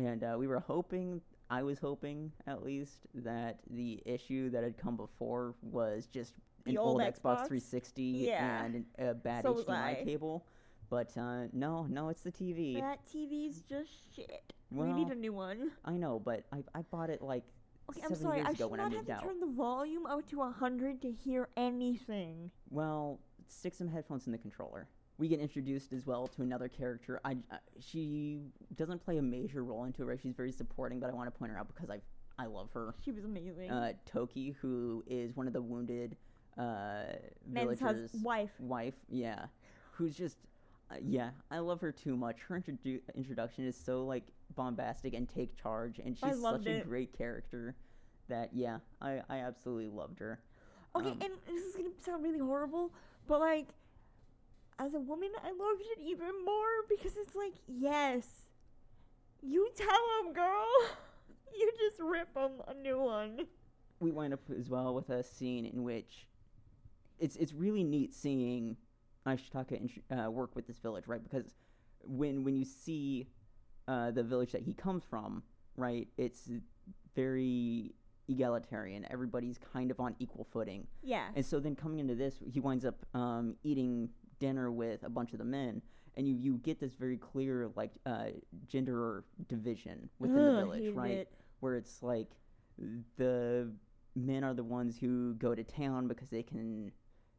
and uh, we were hoping. I was hoping, at least, that the issue that had come before was just The an old old, Xbox Xbox? 360 Yeah. and an- a bad So HDMI cable. But uh, no, no, it's the TV. that TV's just shit. we need a new one. I know, but I, I bought it like Okay, I'm seven sorry. years I ago should when I not have to out. turn the volume up to 100 to hear anything. Well, stick some headphones in the controller. We get introduced as well to another character. I, uh, she doesn't play a major role into it, right? She's very supporting, but I want to point her out because I I love her. She was amazing. Uh, Toki, who is one of the wounded uh, Men's villagers' hus- wife. wife, yeah, who's just uh, yeah, I love her too much. Her introdu- introduction is so like bombastic and take charge, and she's such a great character that yeah, I I absolutely loved her. Okay, Um, and this is gonna sound really horrible, but like, as a woman, I loved it even more because it's like, yes, you tell him, girl, you just rip them a new one. we wind up as well with a scene in which it's it's really neat seeing Ashitaka uh, work with this village, right? Because when when you see uh, the village that he comes from, right, it's very egalitarian. Everybody's kind of on equal footing, Yeah. and so then coming into this, he winds up um, eating dinner with a bunch of the men. And you, you get this very clear like uh, gender division within the village, right? it. where it's like the men are the ones who go to town because they can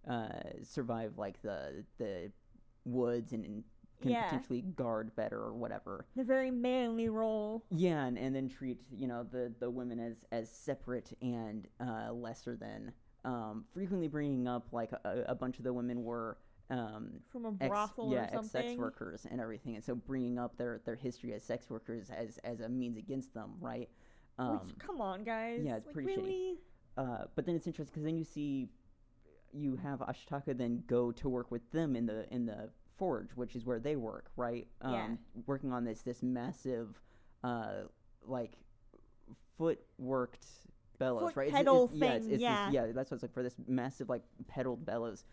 uh, survive like the the woods and, and can Yeah. potentially guard better or whatever. The very manly role. Yeah, and, and then treat you know the the women as as separate and uh, lesser than. Um, frequently bringing up like a, a bunch of the women were um, From a ex, brothel yeah, or ex sex workers and everything, and so bringing up their their history as sex workers as as a means against them, right? Um, Which, come on, guys. yeah, it's like, pretty shitty. uh, but then it's interesting because then you see you have Ashitaka then go to work with them in the in the forge, which is where they work, right? Um, Yeah. Working on this this massive, uh, like foot worked bellows, Foot right? pedal it's, yeah, it's, thing, it's yeah. This, yeah, that's what it's like for this massive like pedaled bellows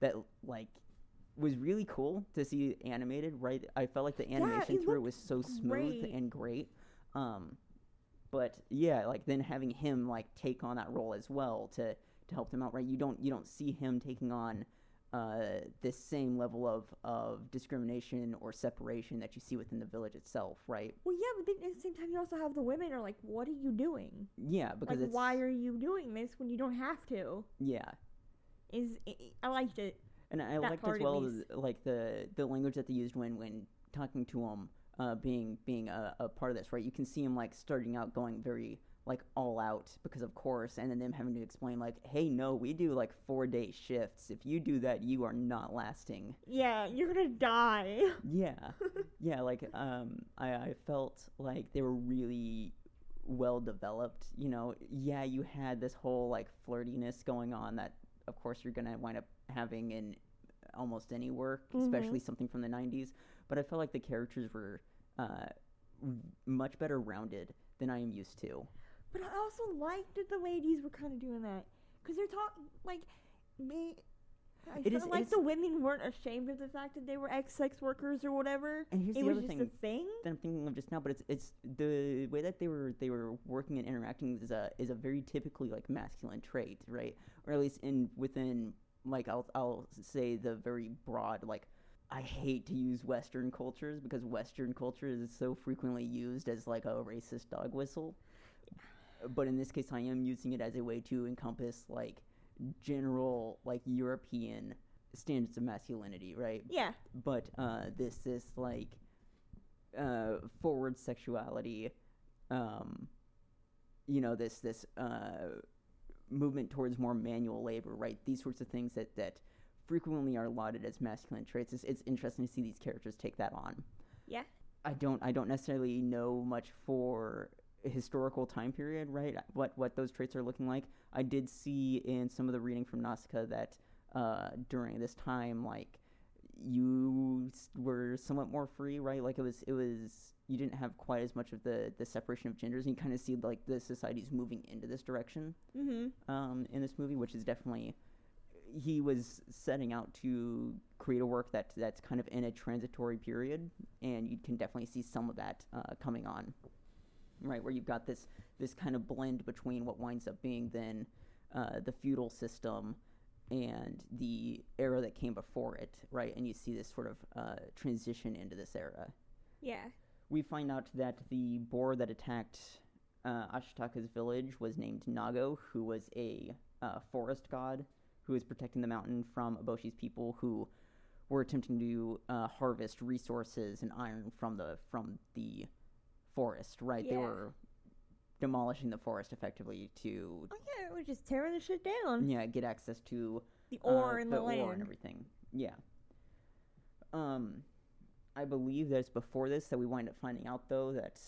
that like was really cool to see animated, right? I felt like the animation it through it was so smooth great. and great. Um, but yeah, like then having him like take on that role as well to to help them out, right? You don't you don't see him taking on uh, this same level of of discrimination or separation that you see within the village itself, right? Well, yeah, but then at the same time, you also have the women are like, what are you doing? Yeah, because Like, why are you doing this when you don't have to? yeah, Is I I liked it. And I That liked as well the, like the the language that they used when when talking to him, uh, being being a, a part of this, right? You can see him like starting out going very like all out because of course, and then them having to explain like, hey, no, we do like four day shifts. If you do that, you are not lasting. Yeah, you're gonna die. Yeah, yeah. Like, um, I, I felt like they were really well developed. You know, yeah, you had this whole like flirtiness going on that, of course, you're gonna wind up having in almost any work, especially something from the '90s. But I felt like the characters were uh, much better rounded than I am used to. But I also liked that the ladies were kind of doing that because they're talking like me. I It felt is- like is- the women weren't ashamed of the fact that they were ex-sex workers or whatever. And here's it the was other just thing. a thing. that I'm thinking of just now, but it's it's the way that they were they were working and interacting is a is a very typically like masculine trait, right? Or at least in within like I'll I'll say the very broad like I hate to use Western cultures because Western culture is so frequently used as like a racist dog whistle. But in this case, I am using it as a way to encompass like general like European standards of masculinity, right? Yeah, but uh, this this like uh, forward sexuality, um, you know, this this uh, movement towards more manual labor, right? These sorts of things that that frequently are lauded as masculine traits. It's, it's interesting to see these characters take that on. yeah. I don't I don't necessarily know much for a historical time period, right? What what those traits are looking like. I did see in some of the reading from Nausicaa that uh, during this time, like you were somewhat more free, right? Like it was it was you didn't have quite as much of the the separation of genders. And you kind of see like the society's moving into this direction Mm-hmm. um, in this movie, which is definitely he was setting out to create a work that that's kind of in a transitory period, and you can definitely see some of that uh, coming on, right? Where you've got this this kind of blend between what winds up being then uh, the feudal system and the era that came before it, right? And you see this sort of uh, transition into this era Yeah. We find out that the boar that attacked uh, Ashitaka's village was named Nago, who was a uh, forest god who was protecting the mountain from Eboshi's people who were attempting to uh, harvest resources and iron from the from the forest. Right, Yeah. they were demolishing the forest effectively to Oh yeah, it was just tearing the shit down. yeah get access to The uh, ore in the, ore and everything. Yeah. Um, I believe that it's before this that we wind up finding out though that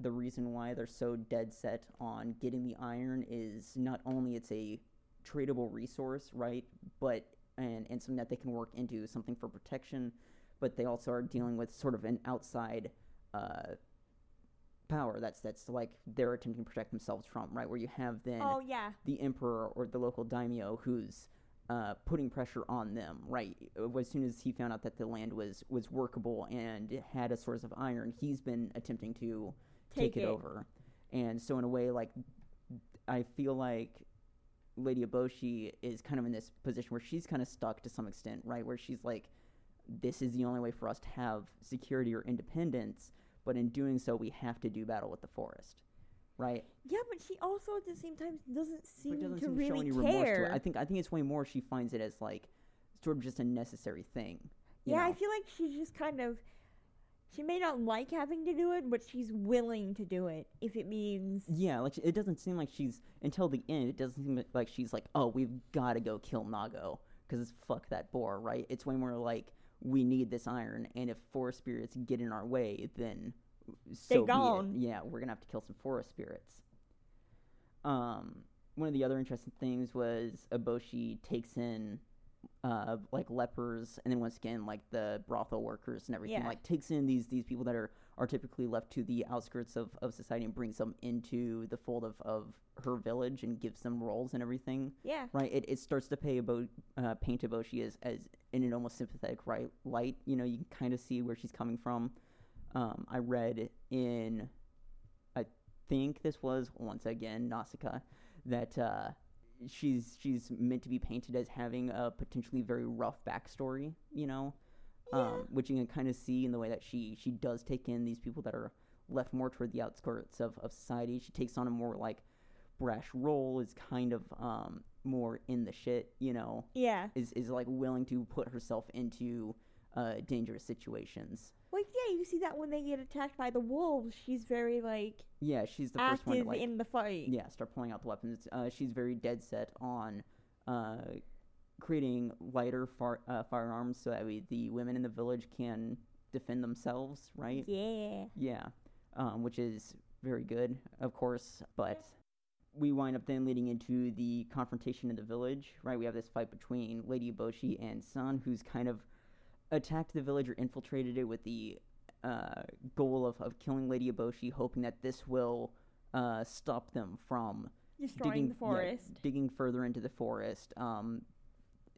the reason why they're so dead set on getting the iron is not only it's a tradable resource, right, but and and something that they can work into something for protection, but they also are dealing with sort of an outside uh, power that's that's like they're attempting to protect themselves from, right? Where you have then Oh yeah. the emperor or the local daimyo who's uh, putting pressure on them, right? Uh, As soon as he found out that the land was was workable and had a source of iron, he's been attempting to take, Take it, it. over. And so, in a way, like I feel like Lady Eboshi is kind of in this position where she's kind of stuck to some extent, right? Where she's like, this is the only way for us to have security or independence, but in doing so, we have to do battle with the forest, right? Yeah, but she also at the same time doesn't seem doesn't to seem really show any remorse to care. I think I think it's way more she finds it as like sort of just a necessary thing. yeah, I feel like she's just kind of. She may not like having to do it, but she's willing to do it if it means. Yeah, like it doesn't seem like she's until the end. It doesn't seem like she's like, oh, we've got to go kill Nago because it's fuck that boar, right? It's way more like we need this iron, and if forest spirits get in our way, then so gone. Yeah, we're gonna have to kill some forest spirits. Um, one of the other interesting things was Eboshi takes in uh, like lepers, and then once again, like the brothel workers and everything, Yeah. like takes in these these people that are are typically left to the outskirts of, of society and brings them into the fold of, of her village and gives them roles and everything. Yeah. Right? It, it starts to pay about uh, paint Eboshi as, as in an almost sympathetic right light. You know, you can kind of see where she's coming from. Um, I read in, I think this was once again Nausicaa, that uh, she's she's meant to be painted as having a potentially very rough backstory. You know, Yeah. um, which you can kind of see in the way that she she does take in these people that are left more toward the outskirts of, of society. She takes on a more like brash role, is kind of um, more in the shit, you know, Yeah. is is like willing to put herself into uh, dangerous situations. Like yeah, you see that when they get attacked by the wolves, she's very like Yeah, she's the first one to active like in the fight. yeah start pulling out the weapons. Uh, she's very dead set on uh, creating lighter far, uh, firearms so that way the women in the village can defend themselves, right? Yeah. Yeah, um, which is very good, of course. But we wind up then leading into the confrontation in the village, right? We have this fight between Lady Eboshi and San, who's kind of attacked the village or infiltrated it with the uh, goal of, of killing Lady Eboshi, hoping that this will uh, stop them from Destroying digging the yeah, forest. digging further into the forest, um,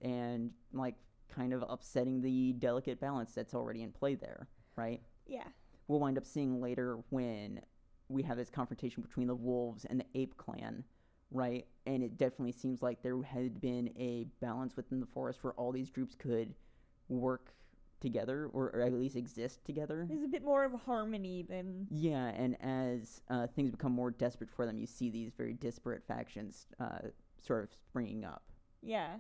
and like kind of upsetting the delicate balance that's already in play there, right? Yeah. we'll wind up seeing later when we have this confrontation between the wolves and the ape clan, right? And it definitely seems like there had been a balance within the forest where all these groups could work together or, or at least exist together. There's a bit more of a harmony than Yeah, and as uh, things become more desperate for them, you see these very disparate factions uh, sort of springing up. yeah.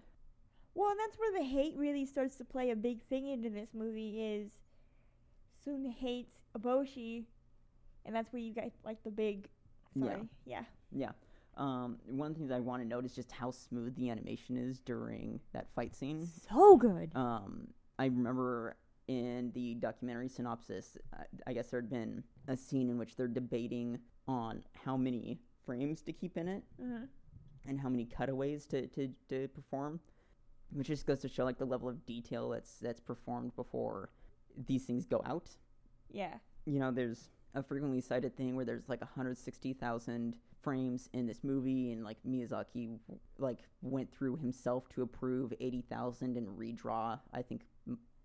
Well, and that's where the hate really starts to play a big thing into this movie. Is San hates Eboshi, and that's where you get like the big. Yeah. Yeah. Yeah. Um, one of the things I want to note is just how smooth the animation is during that fight scene. So good. Um, I remember in the documentary synopsis, I, guess there had been a scene in which they're debating on how many frames to keep in it hmm and how many cutaways to, to, to perform, which just goes to show like the level of detail that's that's performed before these things go out. Yeah. You know, there's a frequently cited thing where there's like 160,000 frames in this movie, and like Miyazaki like went through himself to approve 80,000 and redraw, I think,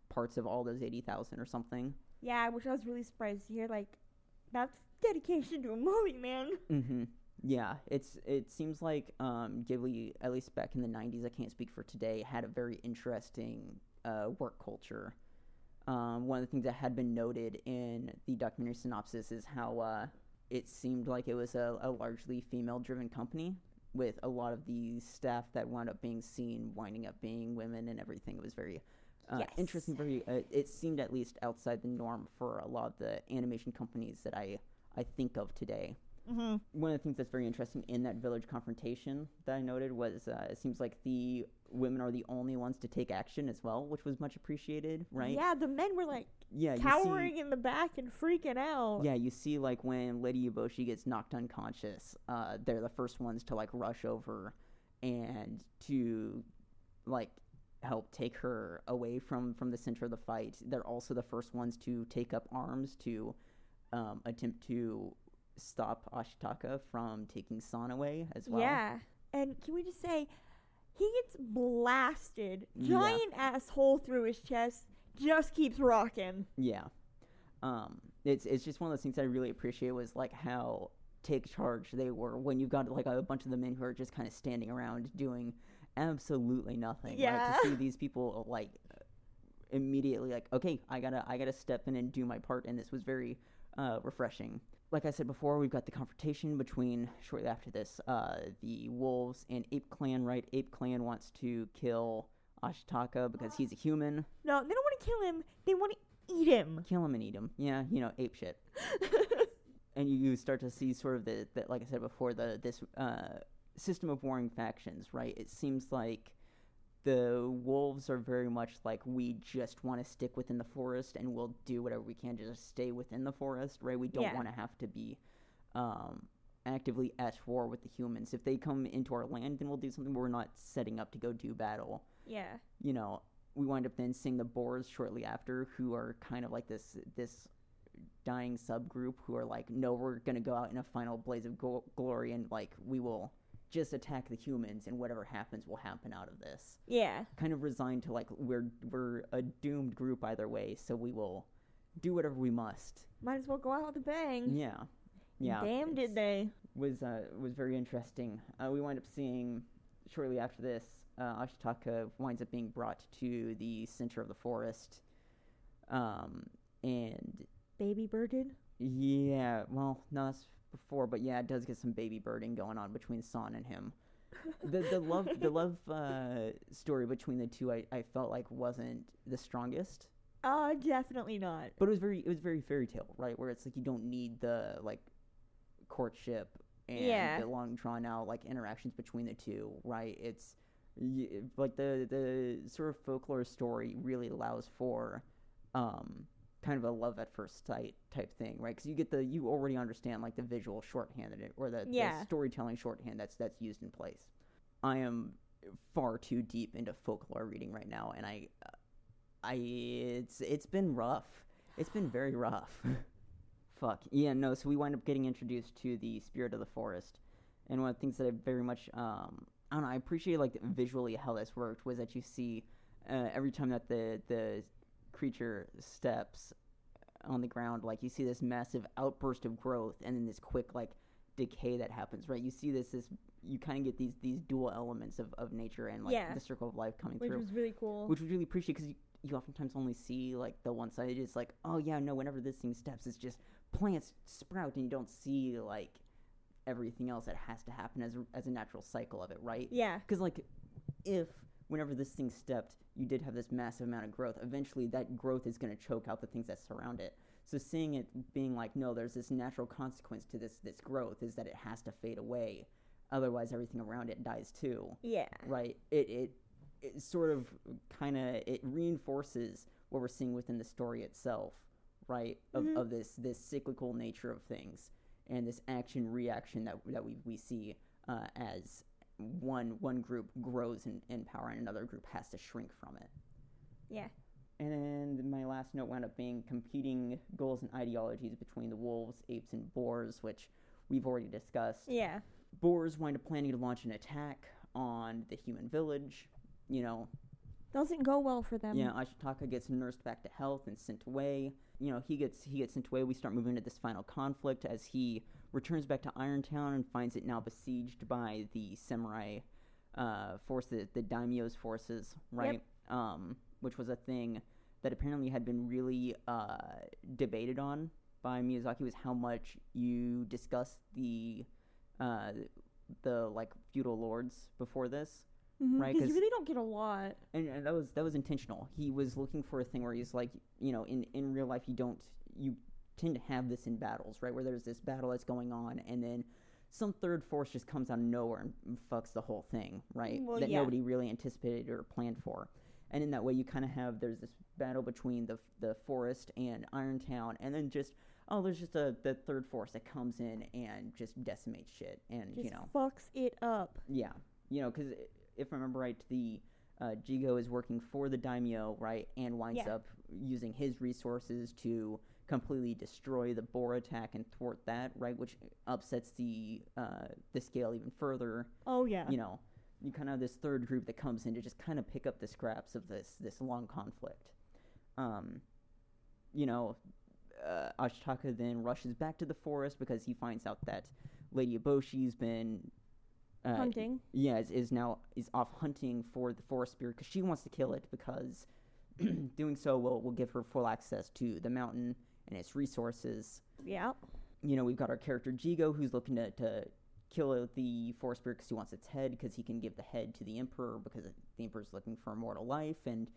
parts of all those 80,000 or something. Yeah, which I was really surprised to hear. Like, that's dedication to a movie, man. Mm-hmm. Yeah, it's it seems like um, Ghibli, at least back in the '90s, I can't speak for today, had a very interesting uh, work culture. Um, one of the things that had been noted in the documentary synopsis is how uh, it seemed like it was a, a largely female-driven company, with a lot of the staff that wound up being seen winding up being women and everything. It was very uh, Yes. interesting. Very, uh, it seemed at least outside the norm for a lot of the animation companies that I I think of today Mm-hmm. one of the things that's very interesting in that village confrontation that I noted was uh, it seems like the women are the only ones to take action as well, which was much appreciated, right? Yeah, the men were like yeah, you cowering in the back and freaking out. Yeah, you see, like when Lady Eboshi gets knocked unconscious, uh, they're the first ones to like rush over and to like help take her away from from the center of the fight. They're also the first ones to take up arms to um, attempt to stop Ashitaka from taking San away as well. Yeah. And can we just say, he gets blasted, Yeah. giant asshole through his chest, just keeps rocking. Yeah. Um, it's it's just one of those things I really appreciate was like how take charge they were when you've got like a bunch of the men who are just kind of standing around doing absolutely nothing. Yeah. To see these people like immediately like, okay, I gotta I gotta step in and do my part, and this was very uh, refreshing. Like I said before, we've got the confrontation between shortly after this, uh, the wolves and Ape Clan. Right, Ape Clan wants to kill Ashitaka because he's a human. No, they don't want to kill him. They want to eat him. Kill him and eat him. Yeah, you know, ape shit. and you, you start to see sort of the, the like I said before, the this uh, system of warring factions, right? It seems like the wolves are very much like we just want to stick within the forest and we'll do whatever we can to just stay within the forest, right? We don't Yeah. want to have to be um, actively at war with the humans. If they come into our land, then we'll do something. We're not setting up to go do battle yeah. you know, we wind up then seeing the boars shortly after, who are kind of like this this dying subgroup who are like, no, we're gonna go out in a final blaze of glo- glory, and like we will just attack the humans, and whatever happens will happen out of this. Yeah. Kind of resigned to like we're we're a doomed group either way, so we will do whatever we must. Might as well go out with a bang. Yeah, yeah. Damn, did they? was uh, was very interesting. Uh, we wind up seeing shortly after this, uh, Ashitaka winds up being brought to the center of the forest, um, and Baby birded. yeah, well, no, that's before, but yeah, it does get some baby birding going on between San and him. the the love the love uh, story between the two, I, I felt like wasn't the strongest. Uh, definitely not. but it was very it was very fairy tale right where it's like you don't need the like courtship and Yeah. the long drawn out like interactions between the two right it's like the the sort of folklore story really allows for um kind of a love at first sight type thing right because you get the you already understand like the visual shorthand that it, or the, Yeah. the storytelling shorthand that's that's used in place i am far too deep into folklore reading right now and i I it's it's been rough. It's been very rough. Fuck yeah, no. So we wind up getting introduced to the spirit of the forest, and one of the things that I very much um I don't know I appreciate like visually how this worked was that you see uh, every time that the the creature steps on the ground, like you see this massive outburst of growth, and then this quick like decay that happens. Right, you see this this you kind of get these these dual elements of, of nature and like Yeah. the circle of life coming Which through which was really cool. which was really appreciated because you, you oftentimes only see like the one side. It's like, oh yeah, no. Whenever this thing steps, it's just plants sprout, and you don't see like everything else that has to happen as as a natural cycle of it, right? yeah. Because like, if whenever this thing stepped, you did have this massive amount of growth. Eventually, that growth is going to choke out the things that surround it. So seeing it being like, no, there's this natural consequence to this this growth is that it has to fade away. Otherwise, everything around it dies too Yeah. right it it, it sort of kind of it reinforces what we're seeing within the story itself right of, Mhm. of this this cyclical nature of things and this action reaction that that we, we see uh, as one one group grows in, in power and another group has to shrink from it Yeah. and then my last note wound up being competing goals and ideologies between the wolves apes and boars which we've already discussed Yeah. Boars wind up planning to launch an attack on the human village. You know, Doesn't go well for them. yeah, Ashitaka gets nursed back to health and sent away. You know, he gets he gets sent away. We start moving into this final conflict as he returns back to Irontown and finds it now besieged by the samurai uh, force, the, the daimyo's forces, right? Um, which was a thing that apparently had been really uh, debated on by Miyazaki was how much you discuss the uh, the like feudal lords before this Mhm, because you really don't get a lot. and, and that was that was intentional. He was looking for a thing where he's like, you know, in in real life, you don't you tend to have this in battles, right? Where there's this battle that's going on, and then some third force just comes out of nowhere and fucks the whole thing, right? Well, that yeah. nobody really anticipated or planned for. And in that way, you kind of have there's this battle between the the forest and Irontown, and then just oh, there's just a the third force that comes in and just decimates shit, and Just you know, fucks it up. yeah, you know, because if I remember right, the uh, Jigo is working for the daimyo, right, and winds Yeah. up using his resources to completely destroy the boar attack and thwart that, right? Which upsets the uh, the scale even further. Oh yeah. You know, you kind of have this third group that comes in to just kind of pick up the scraps of this this long conflict. Um, you know, uh, Ashitaka then rushes back to the forest because he finds out that Lady Eboshi's been uh, Hunting. yeah, is, is now is off hunting for the forest spirit because she wants to kill it because doing so will will give her full access to the mountain and its resources. Yeah. You know, we've got our character Jigo who's looking to, to kill the forest spirit because he wants its head because he can give the head to the emperor because the emperor's looking for immortal life and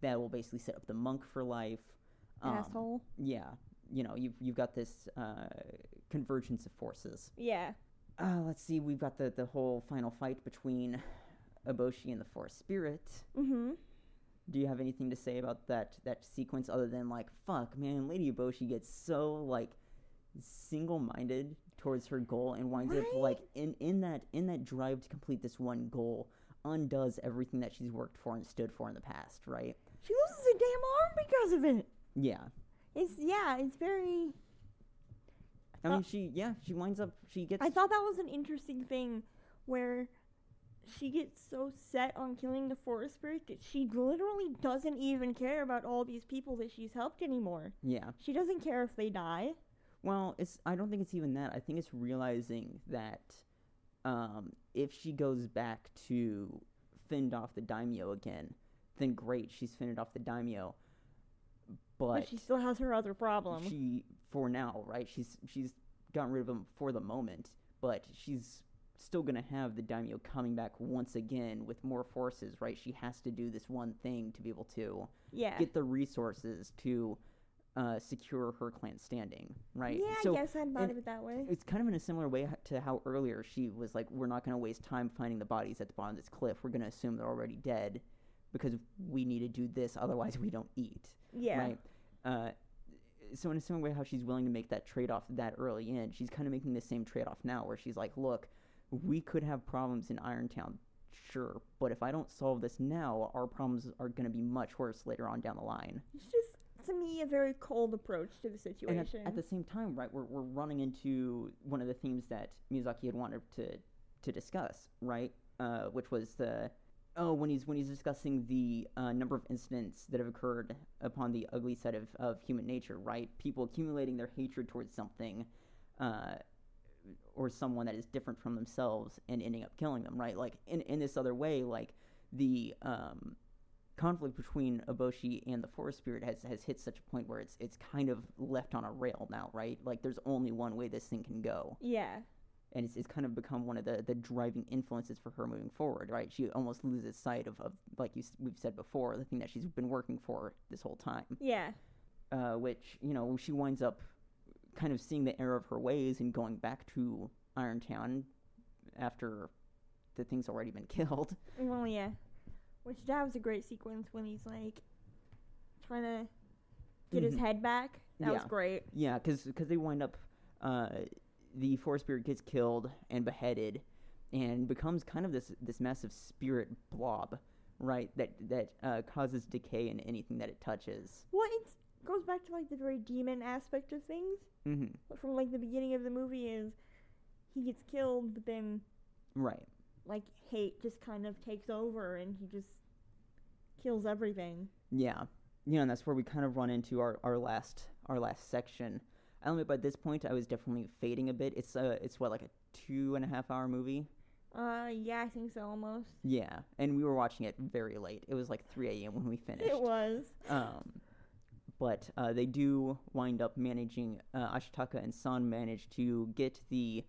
that will basically set up the monk for life. Um, Asshole. Yeah, you know, you've you've got this uh, convergence of forces. Yeah. Uh, let's see, we've got the, the whole final fight between Eboshi and the Forest Spirit. Mm-hmm. Do you have anything to say about that that sequence other than like, fuck, man, Lady Eboshi gets so like single-minded towards her goal and winds up like in in that in that drive to complete this one goal undoes everything that she's worked for and stood for in the past, right? She loses a damn arm because of it. Yeah. It's yeah. It's very. I mean, she yeah, she winds up she gets I thought that was an interesting thing, where she gets so set on killing the forest spirit that she literally doesn't even care about all these people that she's helped anymore. yeah. She doesn't care if they die. Well, it's I don't think it's even that. I think it's realizing that um, if she goes back to fend off the daimyo again, then great, she's fended off the daimyo. But, But she still has her other problem. she, for now, right? She's she's gotten rid of him for the moment, but she's still gonna have the daimyo coming back once again with more forces, right? She has to do this one thing to be able to yeah. get the resources to uh, secure her clan standing, right? Yeah, so I guess I hadn't thought of it that way. it's kind of in a similar way to how earlier she was like, "We're not going to waste time finding the bodies at the bottom of this cliff. We're going to assume they're already dead because we need to do this, otherwise we don't eat." Yeah. Right. Uh, so in a similar way, how she's willing to make that trade-off that early in, she's kind of making the same trade-off now, where she's like, "Look, we could have problems in Irontown, sure, but if I don't solve this now, our problems are going to be much worse later on down the line." It's just to me a very cold approach to the situation. at, at the same time, right, we're, we're running into one of the themes that Miyazaki had wanted to to discuss, right, uh, which was the oh when he's when he's discussing the uh, number of incidents that have occurred upon the ugly side of, of human nature, right, people accumulating their hatred towards something. Uh, or someone that is different from themselves and ending up killing them, right? Like in, in this other way, like the um, conflict between Eboshi and the Forest Spirit has, has hit such a point where it's it's kind of left on a rail now, right? Like there's only one way this thing can go, yeah. And it's, it's kind of become one of the, the driving influences for her moving forward, right? She almost loses sight of, of like you we've said before, the thing that she's been working for this whole time, Yeah. uh, which you know she winds up kind of seeing the error of her ways and going back to Irontown after the thing's already been killed. Well, yeah. Which that was a great sequence when he's like trying to get his Mhm. head back. That was great. Yeah, because they wind up, uh, the forest spirit gets killed and beheaded, and becomes kind of this this massive spirit blob, right? That that uh, causes decay in anything that it touches. Well, it goes back to like the very demon aspect of things. hmm from like the beginning of the movie is he gets killed, but then Right. like hate just kind of takes over and he just kills everything. Yeah. You know, and that's where we kind of run into our, our last our last section. I don't know. By this point, I was definitely fading a bit. It's uh, it's what like a two and a half hour movie. Uh, yeah, I think so almost. Yeah, and we were watching it very late. It was like 3 a.m. when we finished. It was. Um, but uh, they do wind up managing. Uh, Ashitaka and San manage to get the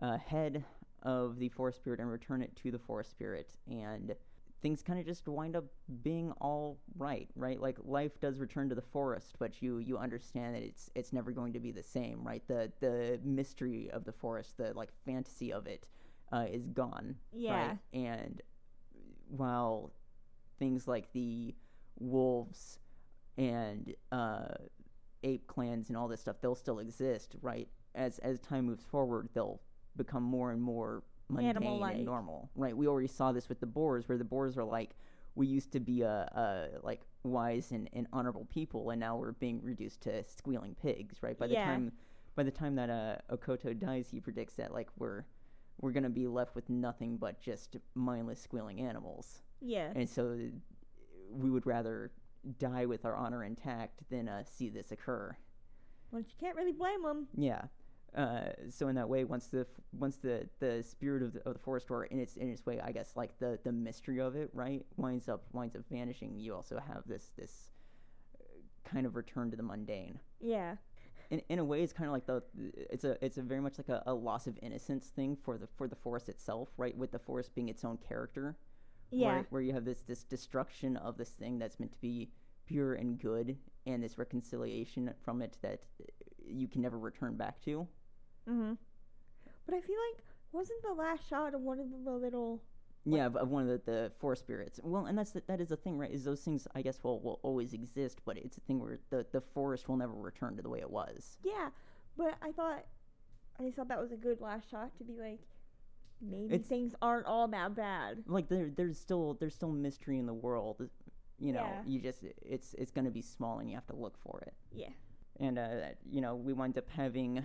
uh, head of the forest spirit and return it to the forest spirit, and things kind of just wind up being all right, right? Like life does return to the forest, but you you understand that it's it's never going to be the same, right? The the mystery of the forest, the like fantasy of it, uh, is gone, Yeah. right? And while things like the wolves and uh, ape clans and all this stuff, they'll still exist, right? As as time moves forward, they'll become more and more mundane Animal-like. and normal, right? We already saw this with the boars, where the boars are like, we used to be a, a like wise and, and honorable people, and now we're being reduced to squealing pigs, right? By the Yeah. time by the time that uh, Okkoto dies, he predicts that like we're we're gonna be left with nothing but just mindless squealing animals, Yeah. and so we would rather die with our honor intact than uh, see this occur. Which you can't really blame them. Yeah. Uh, so in that way, once the once the, the spirit of the, of the forest, or in its in its way, I guess like the, the mystery of it, right, winds up winds up vanishing. You also have this this uh, kind of return to the mundane. Yeah. In, in a way, it's kind of like the it's a it's a very much like a, a loss of innocence thing for the for the forest itself, right? With the forest being its own character, Yeah. where, where you have this this destruction of this thing that's meant to be pure and good, and this reconciliation from it that uh, you can never return back to. Mhm. But I feel like wasn't the last shot of one of the little Yeah, of, of one of the, the forest spirits. Well, and that's the, that is the thing, right? Is those things I guess will will always exist, but it's a thing where the the forest will never return to the way it was. Yeah, but I thought I just thought that was a good last shot to be like maybe It's- things aren't all that bad. Like there there's still there's still mystery in the world. You know, Yeah. you just it's it's going to be small and you have to look for it. Yeah. And uh, you know, we wind up having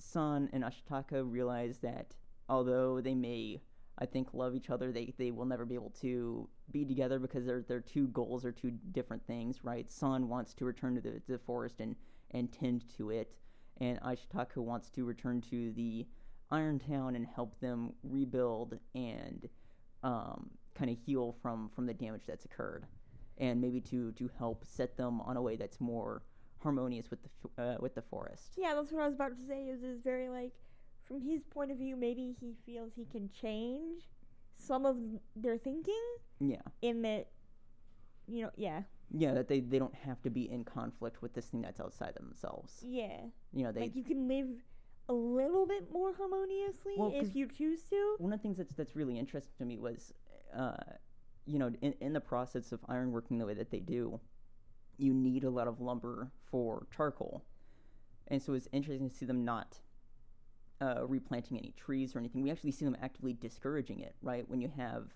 San and Ashitaka realize that although they may I think love each other, they they will never be able to be together because their their two goals are two different things, right? San wants to return to the, the forest and and tend to it, and Ashitaka wants to return to the Iron Town and help them rebuild and um, kind of heal from from the damage that's occurred, and maybe to to help set them on a way that's more harmonious with the uh, with the forest. Yeah, that's what I was about to say. Is is very like from his point of view, maybe he feels he can change some of their thinking Yeah, in that. You know, yeah, yeah, that they they don't have to be in conflict with this thing that's outside themselves. yeah. You know, they like you can live a little bit more harmoniously Well, if you choose to. one of the things that's that's really interesting to me was, uh, you know, in in the process of ironworking the way that they do, you need a lot of lumber for charcoal, and so it's interesting to see them not uh, replanting any trees or anything. We actually see them actively discouraging it, right? When you have,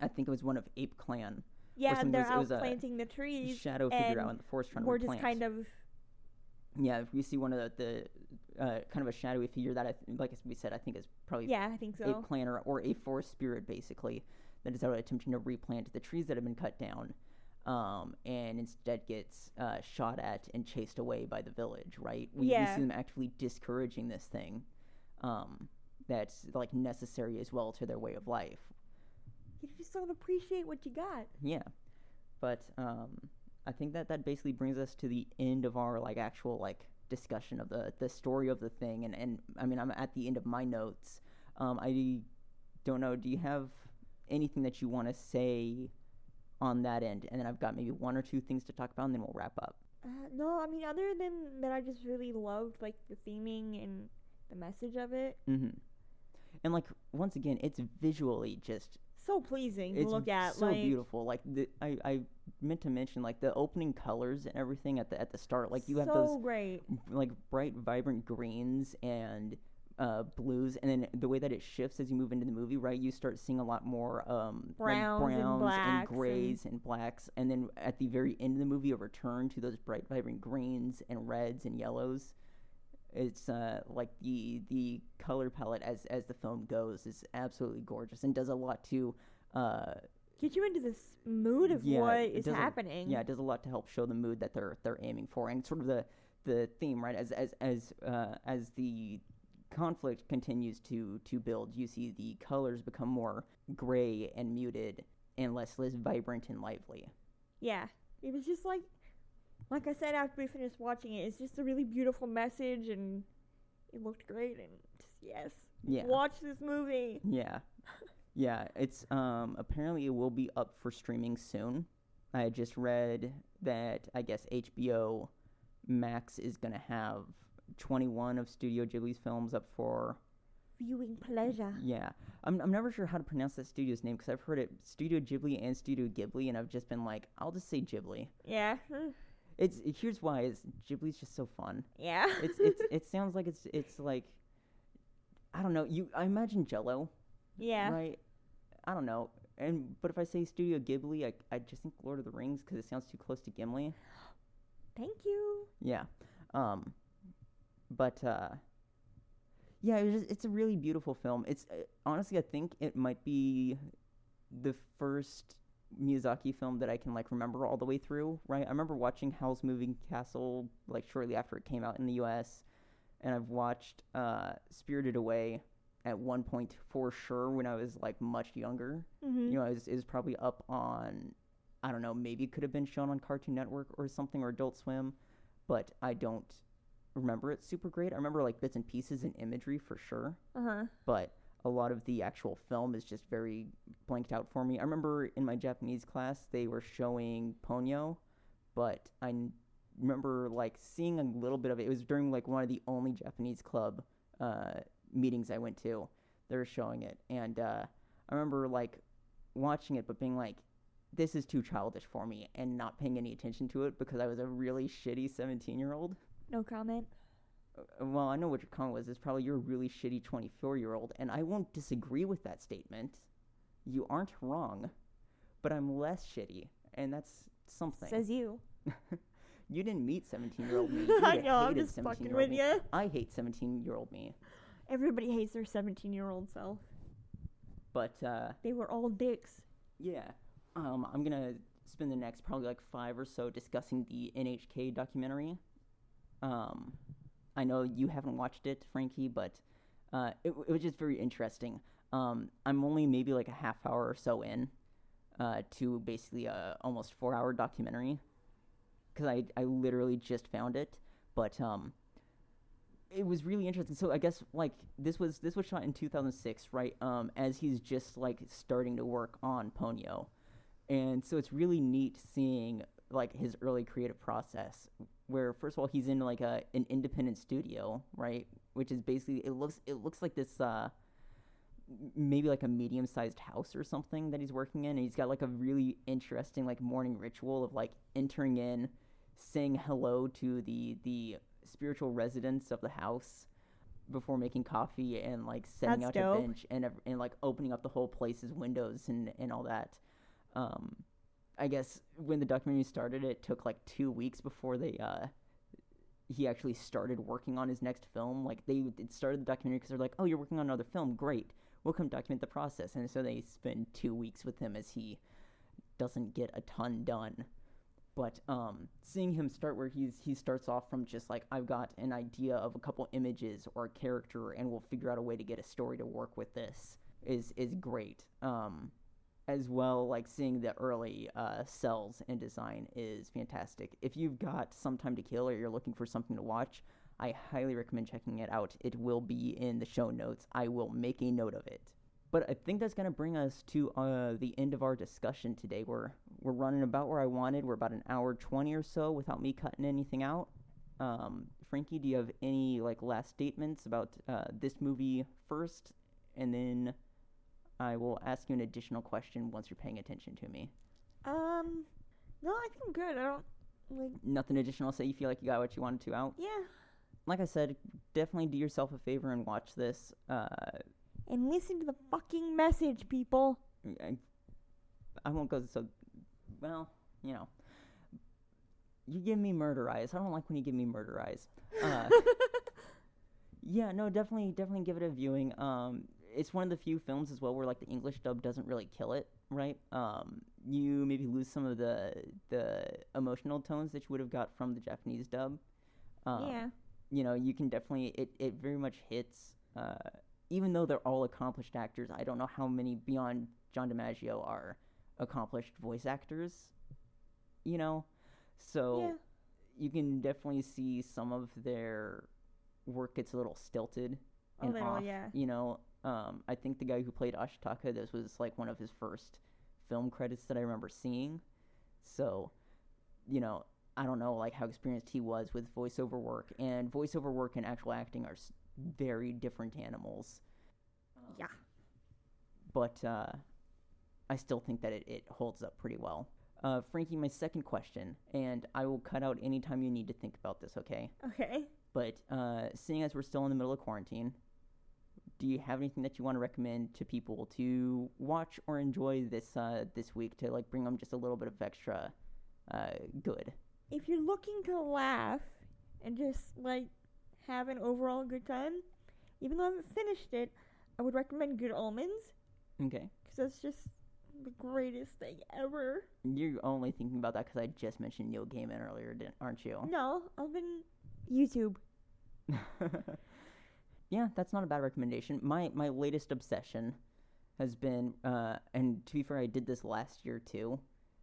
I think it was one of Ape Clan, Yeah, something they're was- it out was a planting the trees. shadow figure out in the forest trying to We're just kind of yeah, if we see one of the, the uh, kind of a shadowy figure that I th- like we said, I think is probably yeah, I think so. a clan or, or a forest spirit basically that is out attempting to replant the trees that have been cut down um, and instead gets uh, shot at and chased away by the village right? We, we see them actively discouraging this thing um, that's like necessary as well to their way of life. You just don't appreciate what you got. yeah. But um, i think that that basically brings us to the end of our like actual like discussion of the the story of the thing. And and i mean i'm at the end of my notes. Um, i don't know do you have anything that you want to say on that end and then i've got maybe one or two things to talk about and then we'll wrap up Uh, no, I mean other than that, I just really loved like the theming and the message of it. hmm and like once again it's visually just So pleasing to look at. so like, beautiful like the, I, I meant to mention like the opening colors and everything at the at the start like you have those great. like bright, vibrant greens and uh, blues, and then the way that it shifts as you move into the movie, right? You start seeing a lot more um, Browns like and browns blacks and- grays and blacks, and then at the very end of the movie, a return to those bright, vibrant greens and reds and yellows. It's uh, like the the color palette as as the film goes is absolutely gorgeous and does a lot to. Uh, Get you into this mood of Yeah, what is does a- happening. yeah, it does a lot to help show the mood that they're they're aiming for, and sort of the the theme, right? As as as uh, as the conflict continues to to build, you see the colors become more gray and muted, and less less vibrant and lively. Yeah. It was just like, like I said after we finished watching it, it's just a really beautiful message and it looked great and just, yes. Yeah, Watch this movie. yeah, yeah. It's um apparently it will be up for streaming soon. I just read that I guess HBO Max is gonna have 21 of Studio Ghibli's films up for Viewing pleasure. Yeah, I'm I'm never sure how to pronounce that studio's name because I've heard it Studio Ghibli and Studio Ghibli, and I've just been like, I'll just say Ghibli. Yeah. It's here's why is Ghibli's just so fun. Yeah. It's it's it sounds like it's it's like I don't know. You I imagine Jello, yeah. right? I don't know. and but if I say Studio Ghibli, I I just think Lord of the Rings because it sounds too close to Gimli. Thank you. Yeah. Um, but uh, yeah, it was just, it's a really beautiful film. It's uh, honestly, I think it might be the first Miyazaki film that I can like remember all the way through. Right, I remember watching Howl's Moving Castle like shortly after it came out in the U.S., and I've watched uh, Spirited Away at one point for sure when I was like much younger. Mm-hmm. You know, it was, it was probably up on I don't know, maybe it could have been shown on Cartoon Network or something or Adult Swim, but I don't remember it super great. I remember like bits and pieces and imagery for sure, uh huh. but a lot of the actual film is just very blanked out for me. I remember in my Japanese class they were showing Ponyo, but I n- remember like seeing a little bit of it. It was during like one of the only Japanese club uh, meetings I went to. They were showing it, and uh, I remember like watching it, but being like, "This is too childish for me," and not paying any attention to it because I was a really shitty seventeen-year-old. No comment. Uh, Well, I know what your comment was. It's probably you're a really shitty 24 year old, and I won't disagree with that statement. You aren't wrong, but I'm less shitty, and that's something. Says you. you didn't meet 17 year old me. I know. I'm just fucking with you. I hate 17 year old me, Everybody hates their 17 year old self. but uh, They were all dicks. yeah. Um, I'm gonna spend the next probably like five or so discussing the NHK documentary. Um, I know you haven't watched it, Frankie, but uh, it, it was just very interesting. Um, I'm only maybe like a half hour or so in uh, to basically a almost four hour documentary because I, I literally just found it, but um, it was really interesting. So I guess like this was this was shot in 2006, right? Um, as he's just like starting to work on Ponyo, and so it's really neat seeing like his early creative process. Where first of all he's in like a an independent studio, right? Which is basically it looks it looks like this uh maybe like a medium sized house or something that he's working in and he's got like a really interesting like morning ritual of like entering in saying hello to the the spiritual residents of the house before making coffee and like setting That's out dope. a bench and and like opening up the whole place's windows and and all that um i guess when the documentary started it took like 2 weeks before they uh he actually started working on his next film. Like they started the documentary because they're like oh you're working on another film. Great. We'll come document the process. And so they spend 2 weeks with him as he doesn't get a ton done. But um, seeing him start where he's he starts off from just like I've got an idea of a couple images or a character, and we'll figure out a way to get a story to work with this is is great. Um, as well, like seeing the early uh, cells in design is fantastic. If you've got some time to kill or you're looking for something to watch, I highly recommend checking it out. It will be in the show notes. I will make a note of it. But I think that's gonna bring us to uh, the end of our discussion today. We're we're running about where I wanted. We're about an hour twenty or so without me cutting anything out. Um, Frankie, do you have any like last statements about uh, this movie first, and then I will ask you an additional question once you're paying attention to me. Um, no, I think I'm good. I don't like. Nothing additional. Say you feel like you got what you wanted to out. Yeah, Like I said, definitely do yourself a favor and watch this. Uh, and listen to the fucking message, people. I, I won't go so. Well, you know, you give me murder eyes. I don't like when you give me murder eyes. Uh, yeah, no, definitely, definitely give it a viewing. Um, it's one of the few films as well where like the English dub doesn't really kill it, right? Um, you maybe lose some of the the emotional tones that you would have got from the Japanese dub. Um, yeah, you know, you can definitely it, it very much hits. Uh, even though they're all accomplished actors, I don't know how many beyond John DiMaggio are accomplished voice actors. You know, so yeah. you can definitely see some of their work gets a little stilted A and little, off. yeah. You know, um, I think the guy who played Ashitaka, this was like one of his first film credits that I remember seeing. So, you know, I don't know like how experienced he was with voiceover work, and voiceover work and actual acting are very different animals. Yeah. But uh, I still think that it, it holds up pretty well. Uh, Frankie, my second question, and I will cut out any time you need to think about this, okay? Okay. But uh, seeing as we're still in the middle of quarantine, do you have anything that you want to recommend to people to watch or enjoy this uh, this week to like bring them just a little bit of extra uh, good? If you're looking to laugh and just like have an overall good time, even though I haven't finished it, I would recommend Good Omens Okay, because that's just the greatest thing ever. you're only thinking about that because I just mentioned Neil Gaiman earlier, didn't, aren't you? No, I've been YouTube. yeah, that's not a bad recommendation. My my latest obsession has been, uh, and to be fair, I did this last year too.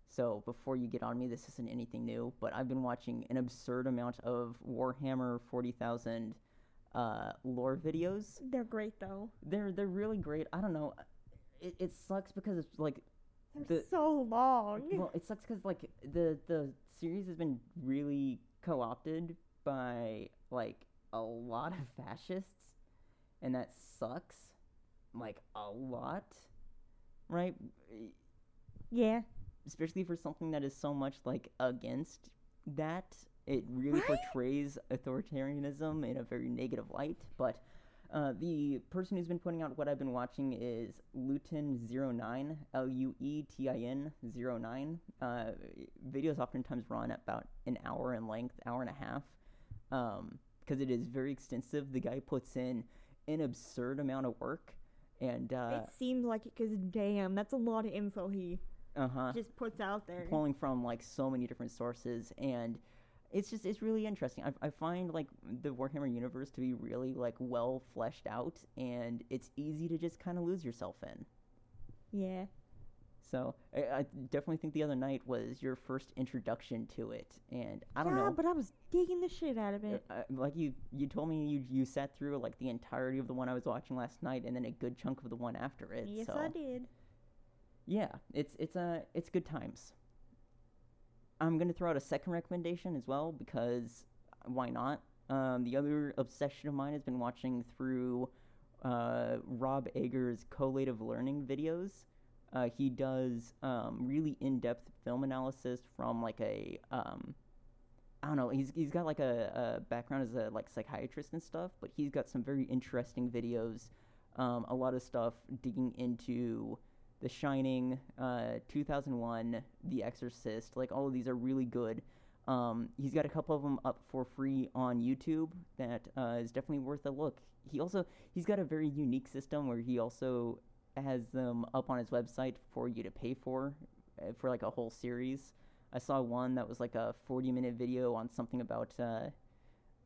So before you get on me, this isn't anything new. But I've been watching an absurd amount of Warhammer Forty Thousand uh, lore videos. They're great though. They're they're really great. I don't know. It, it sucks because it's like They're The- so long. well, it sucks because like the the series has been really co-opted by like a lot of fascists, and that sucks, like a lot, right? yeah. Especially for something that is so much like against that. It really Right? portrays authoritarianism in a very negative light, but. Uh, the person who's been putting out what I've been watching is Luetin09, L U E T I N 09. Uh, videos oftentimes run about an hour in length, hour and a half, because it is very extensive. The guy puts in an absurd amount of work, and uh it seems like it because damn, that's a lot of info he uh huh, just puts out there. pulling from like so many different sources, and it's just it's really interesting. I, I find like the Warhammer universe to be really like well fleshed out, and it's easy to just kind of lose yourself in. Yeah. So I, I definitely think the other night was your first introduction to it, and I don't yeah, know. but I was digging the shit out of uh, it. uh, like you, you told me you you sat through like the entirety of the one I was watching last night, and then a good chunk of the one after it. yes, so I did. yeah, it's it's uh, it's good times. I'm gonna throw out a second recommendation as well because why not? Um, the other obsession of mine has been watching through uh, Rob Ager's collative learning videos. Uh, he does um, really in-depth film analysis from like a um, I don't know. He's he's got like a, a background as a like psychiatrist and stuff, but he's got some very interesting videos. Um, a lot of stuff digging into The Shining, uh, 2001, The Exorcist. Like all of these are really good. Um, he's got a couple of them up for free on YouTube. That uh, is definitely worth a look. He also he's got a very unique system where he also has them up on his website for you to pay for uh, for like a whole series. I saw one that was like a 40 minute video on something about uh,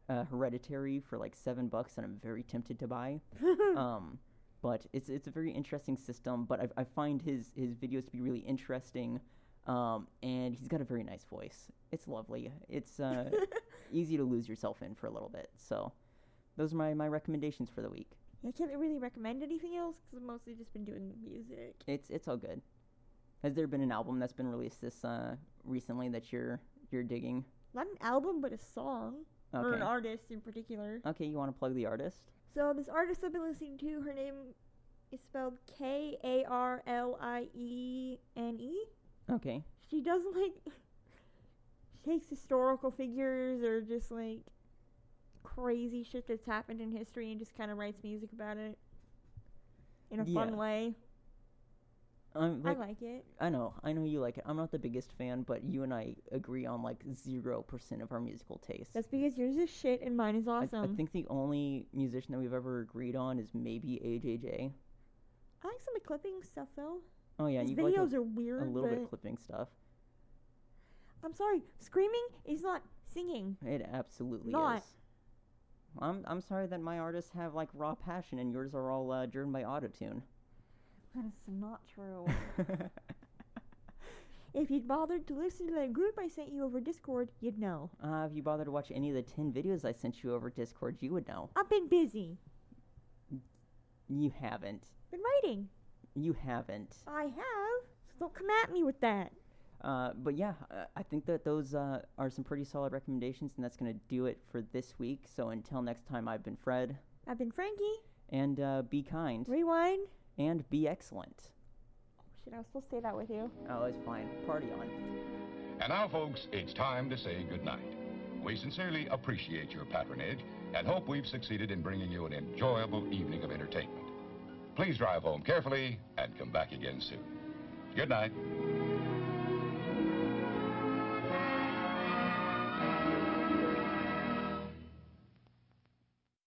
uh, Hereditary for like seven bucks, and I'm very tempted to buy. um, but it's it's a very interesting system. But I, I find his his videos to be really interesting, um, and he's got a very nice voice. It's lovely. It's uh, easy to lose yourself in for a little bit. So those are my, my recommendations for the week. I can't really recommend anything else because I've mostly just been doing music. It's it's all good. Has there been an album that's been released this uh, recently that you're you're digging? Not an album, but a song or an artist in particular. Okay, you want to plug the artist? So this artist I've been listening to, her name is spelled K A R L I E N E. Okay. She does like she takes historical figures or just like crazy shit that's happened in history and just kind of writes music about it in a Yeah. fun way. Um, like, I like it. I know, I know you like it. I'm not the biggest fan, but you and I agree on like zero percent of our musical tastes. That's because yours is shit and mine is awesome. I think the only musician that we've ever agreed on is maybe AJJ. I like some of clipping stuff though. Oh yeah, His you like videos a, are weird, a little bit of clipping stuff. I'm sorry, screaming is not singing. It absolutely Not. is. I'm I'm sorry that my artists have like raw passion and yours are all uh, driven by autotune. That is not true. if you'd bothered to listen to that group I sent you over Discord, you'd know. uh, if you bothered to watch any of the ten videos I sent you over Discord, you would know. I've been busy. You haven't. Been writing. You haven't. I have. So don't come at me with that. Uh, but yeah, uh, I think that those uh, are some pretty solid recommendations, and that's going to do it for this week. So until next time, I've been Fred, I've been Frankie. and uh, be kind Rewind. and be excellent. Oh, Shit, I was supposed to say that with you. Oh, it's fine. Party on. And now, folks, it's time to say goodnight. We sincerely appreciate your patronage and hope we've succeeded in bringing you an enjoyable evening of entertainment. Please drive home carefully and come back again soon. Good night.